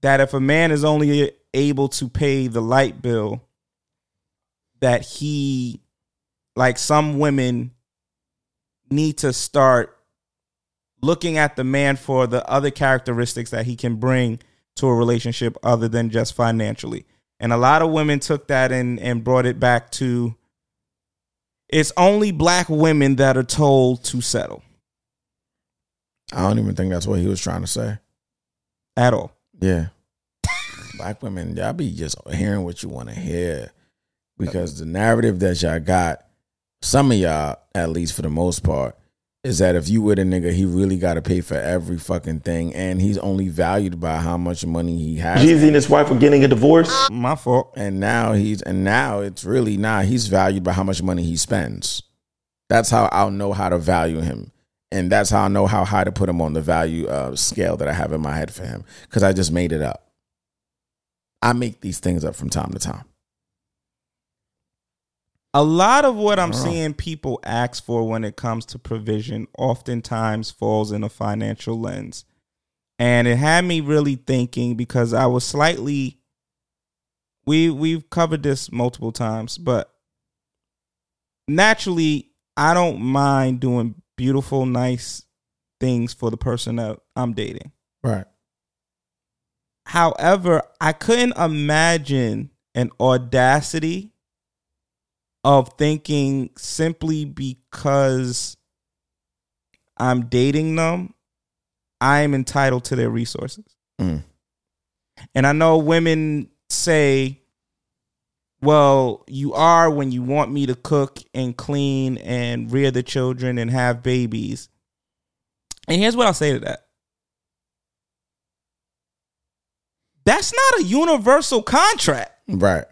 that if a man is only able to pay the light bill, that he, like some women, need to start looking at the man for the other characteristics that he can bring to a relationship other than just financially. And a lot of women took that and, and brought it back to it's only black women that are told to settle I don't even think that's what he was trying to say. at all. Yeah. Black women, y'all be just hearing what you want to hear. Because the narrative that y'all got, some of y'all, at least for the most part, is that if you with a nigga, he really got to pay for every fucking thing, and he's only valued by how much money he has. Jeezy and his wife are getting a divorce. My fault. And now he's and now it's really now he's valued by how much money he spends. That's how I'll know how to value him, and that's how I know how high to put him on the value uh, scale that I have in my head for him because I just made it up. I make these things up from time to time. A lot of what I'm Wow. seeing people ask for when it comes to provision oftentimes falls in a financial lens. And it had me really thinking because I was slightly we we've covered this multiple times, but naturally I don't mind doing beautiful, nice things for the person that I'm dating. Right. However, I couldn't imagine an audacity of thinking simply because I'm dating them, I am entitled to their resources. Mm. And I know women say, well, you are when you want me to cook and clean and rear the children and have babies. And here's what I'll say to that that's not a universal contract. Right.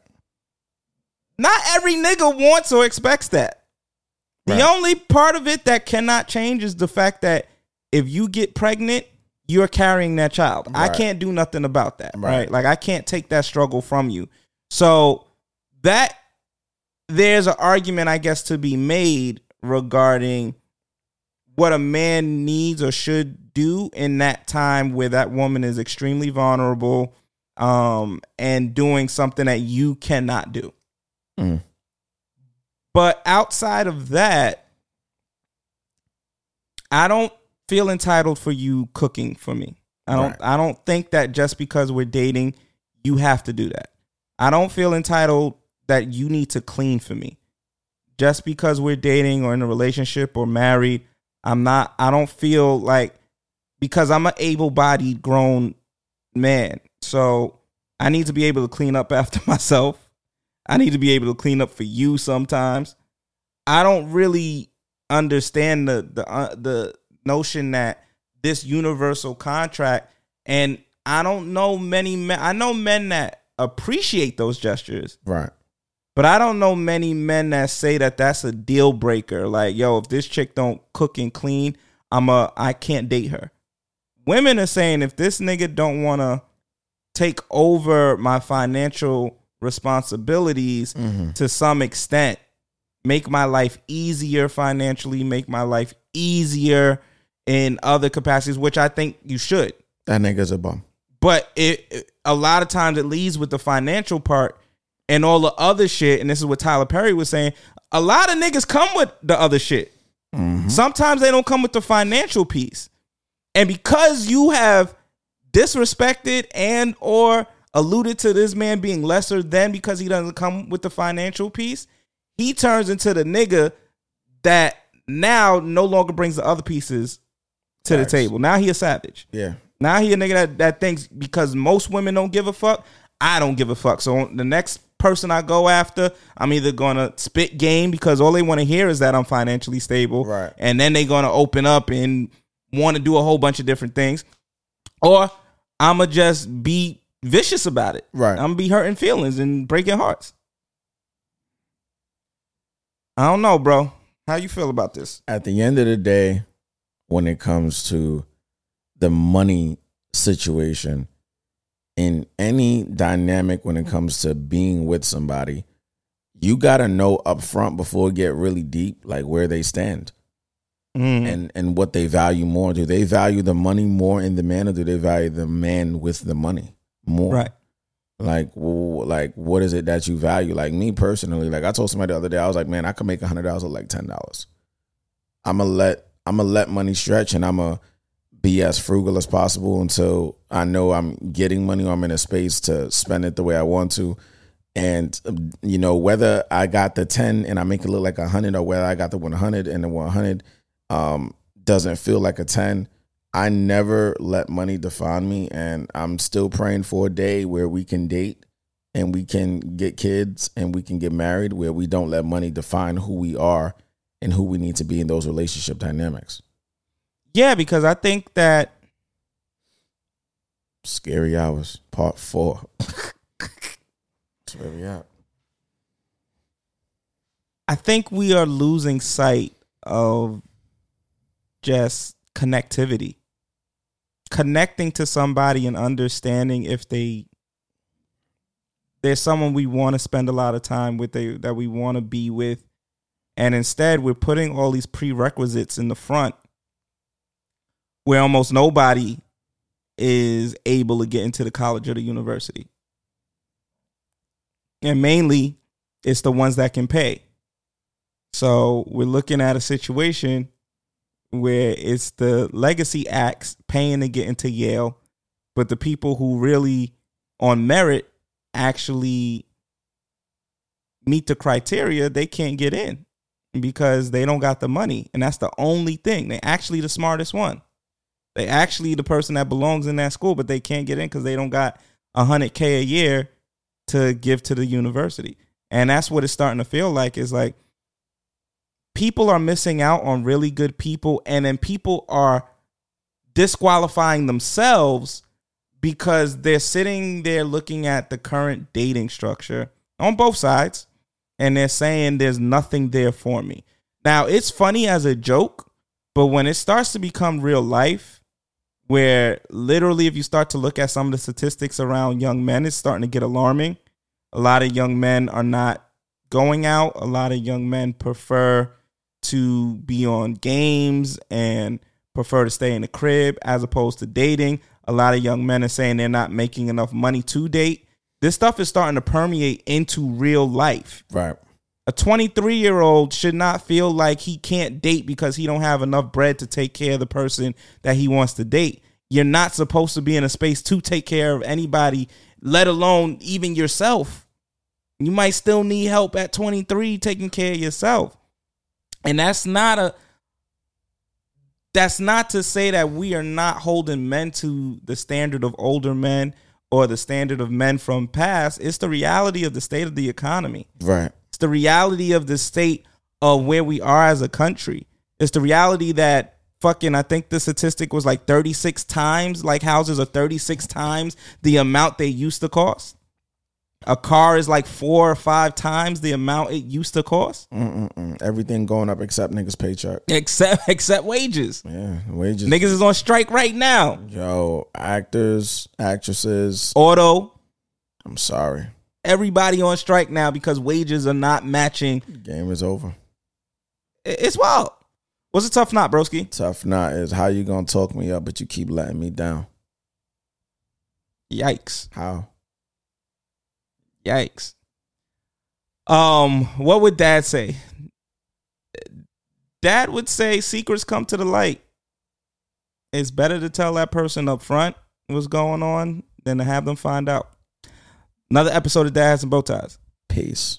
Not every nigga wants or expects that. The Right. only part of it that cannot change is the fact that if you get pregnant, you're carrying that child. I can't do nothing about that. Right. Right. Like I can't take that struggle from you. So that there's an argument, I guess, to be made regarding what a man needs or should do in that time where that woman is extremely vulnerable um, and doing something that you cannot do. Mm. But outside of that, I don't feel entitled for you cooking for me. I don't Right. I don't think that just because we're dating, you have to do that. I don't feel entitled that you need to clean for me. Just because we're dating or in a relationship or married, I'm not I don't feel like because I'm an able-bodied grown man. So I need to be able to clean up after myself. I need to be able to clean up for you sometimes. I don't really understand the the uh, the notion that this universal contract and I don't know many men I know men that appreciate those gestures. Right. But I don't know many men that say that that's a deal breaker. Like, yo, if this chick don't cook and clean, I'm a I can't date her. Women are saying if this nigga don't want to take over my financial responsibilities mm-hmm. to some extent, make my life easier financially, make my life easier in other capacities, which I think you should. That nigga's a bum. But it, it- a lot of times it leads with the financial part and all the other shit. And this is what Tyler Perry was saying. A lot of niggas come with the other shit. Mm-hmm. Sometimes they don't come with the financial piece. And because you have disrespected and or alluded to this man being lesser than because he doesn't come with the financial piece, he turns into the nigga that now no longer brings the other pieces to Facts. the table. Now he a savage. Yeah. Now he a nigga that, that thinks because most women don't give a fuck, I don't give a fuck. So the next person I go after, I'm either gonna spit game because all they want to hear is that I'm financially stable. Right. And then they gonna open up and want to do a whole bunch of different things. Or I'ma just be vicious about it. Right. I'm gonna be hurting feelings and breaking hearts. I don't know, bro. How you feel about this? At the end of the day, when it comes to the money situation in any dynamic when it comes to being with somebody, you gotta know up front before it get really deep, like where they stand. Mm. And and what they value more. Do they value the money more in the man or do they value the man with the money more? Right. Like, well, like, what is it that you value? Like me personally, like I told somebody the other day, I was like, man, I could make a hundred dollars with like ten dollars. I'm gonna let I'm gonna let money stretch, and I'm gonna be as frugal as possible until I know I'm getting money or I'm in a space to spend it the way I want to. And um, you know whether I got the ten and I make it look like a hundred, or whether I got the one hundred and the one hundred um, doesn't feel like a ten. I never let money define me, and I'm still praying for a day where we can date and we can get kids and we can get married, where we don't let money define who we are and who we need to be in those relationship dynamics. Yeah, because I think that Scary hours, part four. That's where we at. I think we are losing sight of just connectivity. Connecting to somebody and understanding if they there's someone we want to spend a lot of time with they, that we want to be with and instead we're putting all these prerequisites in the front where almost nobody is able to get into the college or the university. And mainly it's the ones that can pay. So we're looking at a situation where it's the legacy acts paying to get into Yale, but the people who really on merit actually meet the criteria, they can't get in because they don't got the money. And that's the only thing. They actually the smartest one. They actually the person that belongs in that school, but they can't get in because they don't got a hundred K a year to give to the university. And that's what it's starting to feel like is like people are missing out on really good people and then people are disqualifying themselves because they're sitting there looking at the current dating structure on both sides and they're saying there's nothing there for me. Now, it's funny as a joke, but when it starts to become real life, where literally if you start to look at some of the statistics around young men, it's starting to get alarming. A lot of young men are not going out. A lot of young men prefer to be on games and prefer to stay in the crib as opposed to dating. A lot of young men are saying they're not making enough money to date. This stuff is starting to permeate into real life. Right. A 23 year old should not feel like he can't date because he don't have enough bread to take care of the person that he wants to date. You're not supposed to be in a space to take care of anybody, let alone even yourself. You might still need help at 23 taking care of yourself. And that's not a that's not to say that we are not holding men to the standard of older men or the standard of men from past. It's the reality of the state of the economy. Right. It's the reality of the state of where we are as a country. It's the reality that fucking I think the statistic was like 36 times like houses are 36 times the amount they used to cost. A car is like four or five times the amount it used to cost. Mm-mm-mm. Everything going up except niggas' paycheck. Except except wages. Yeah, wages. Niggas is on strike right now. Yo, actors, actresses. Auto. I'm sorry. Everybody on strike now because wages are not matching. Game is over. It's wild. What's a tough knot, broski? Tough knot is how you gonna talk me up, but you keep letting me down. Yikes. How? Yikes. Um, what would dad say? Dad would say secrets come to the light. It's better to tell that person up front what's going on than to have them find out. Another episode of Dad Hats and Bow Ties. Peace.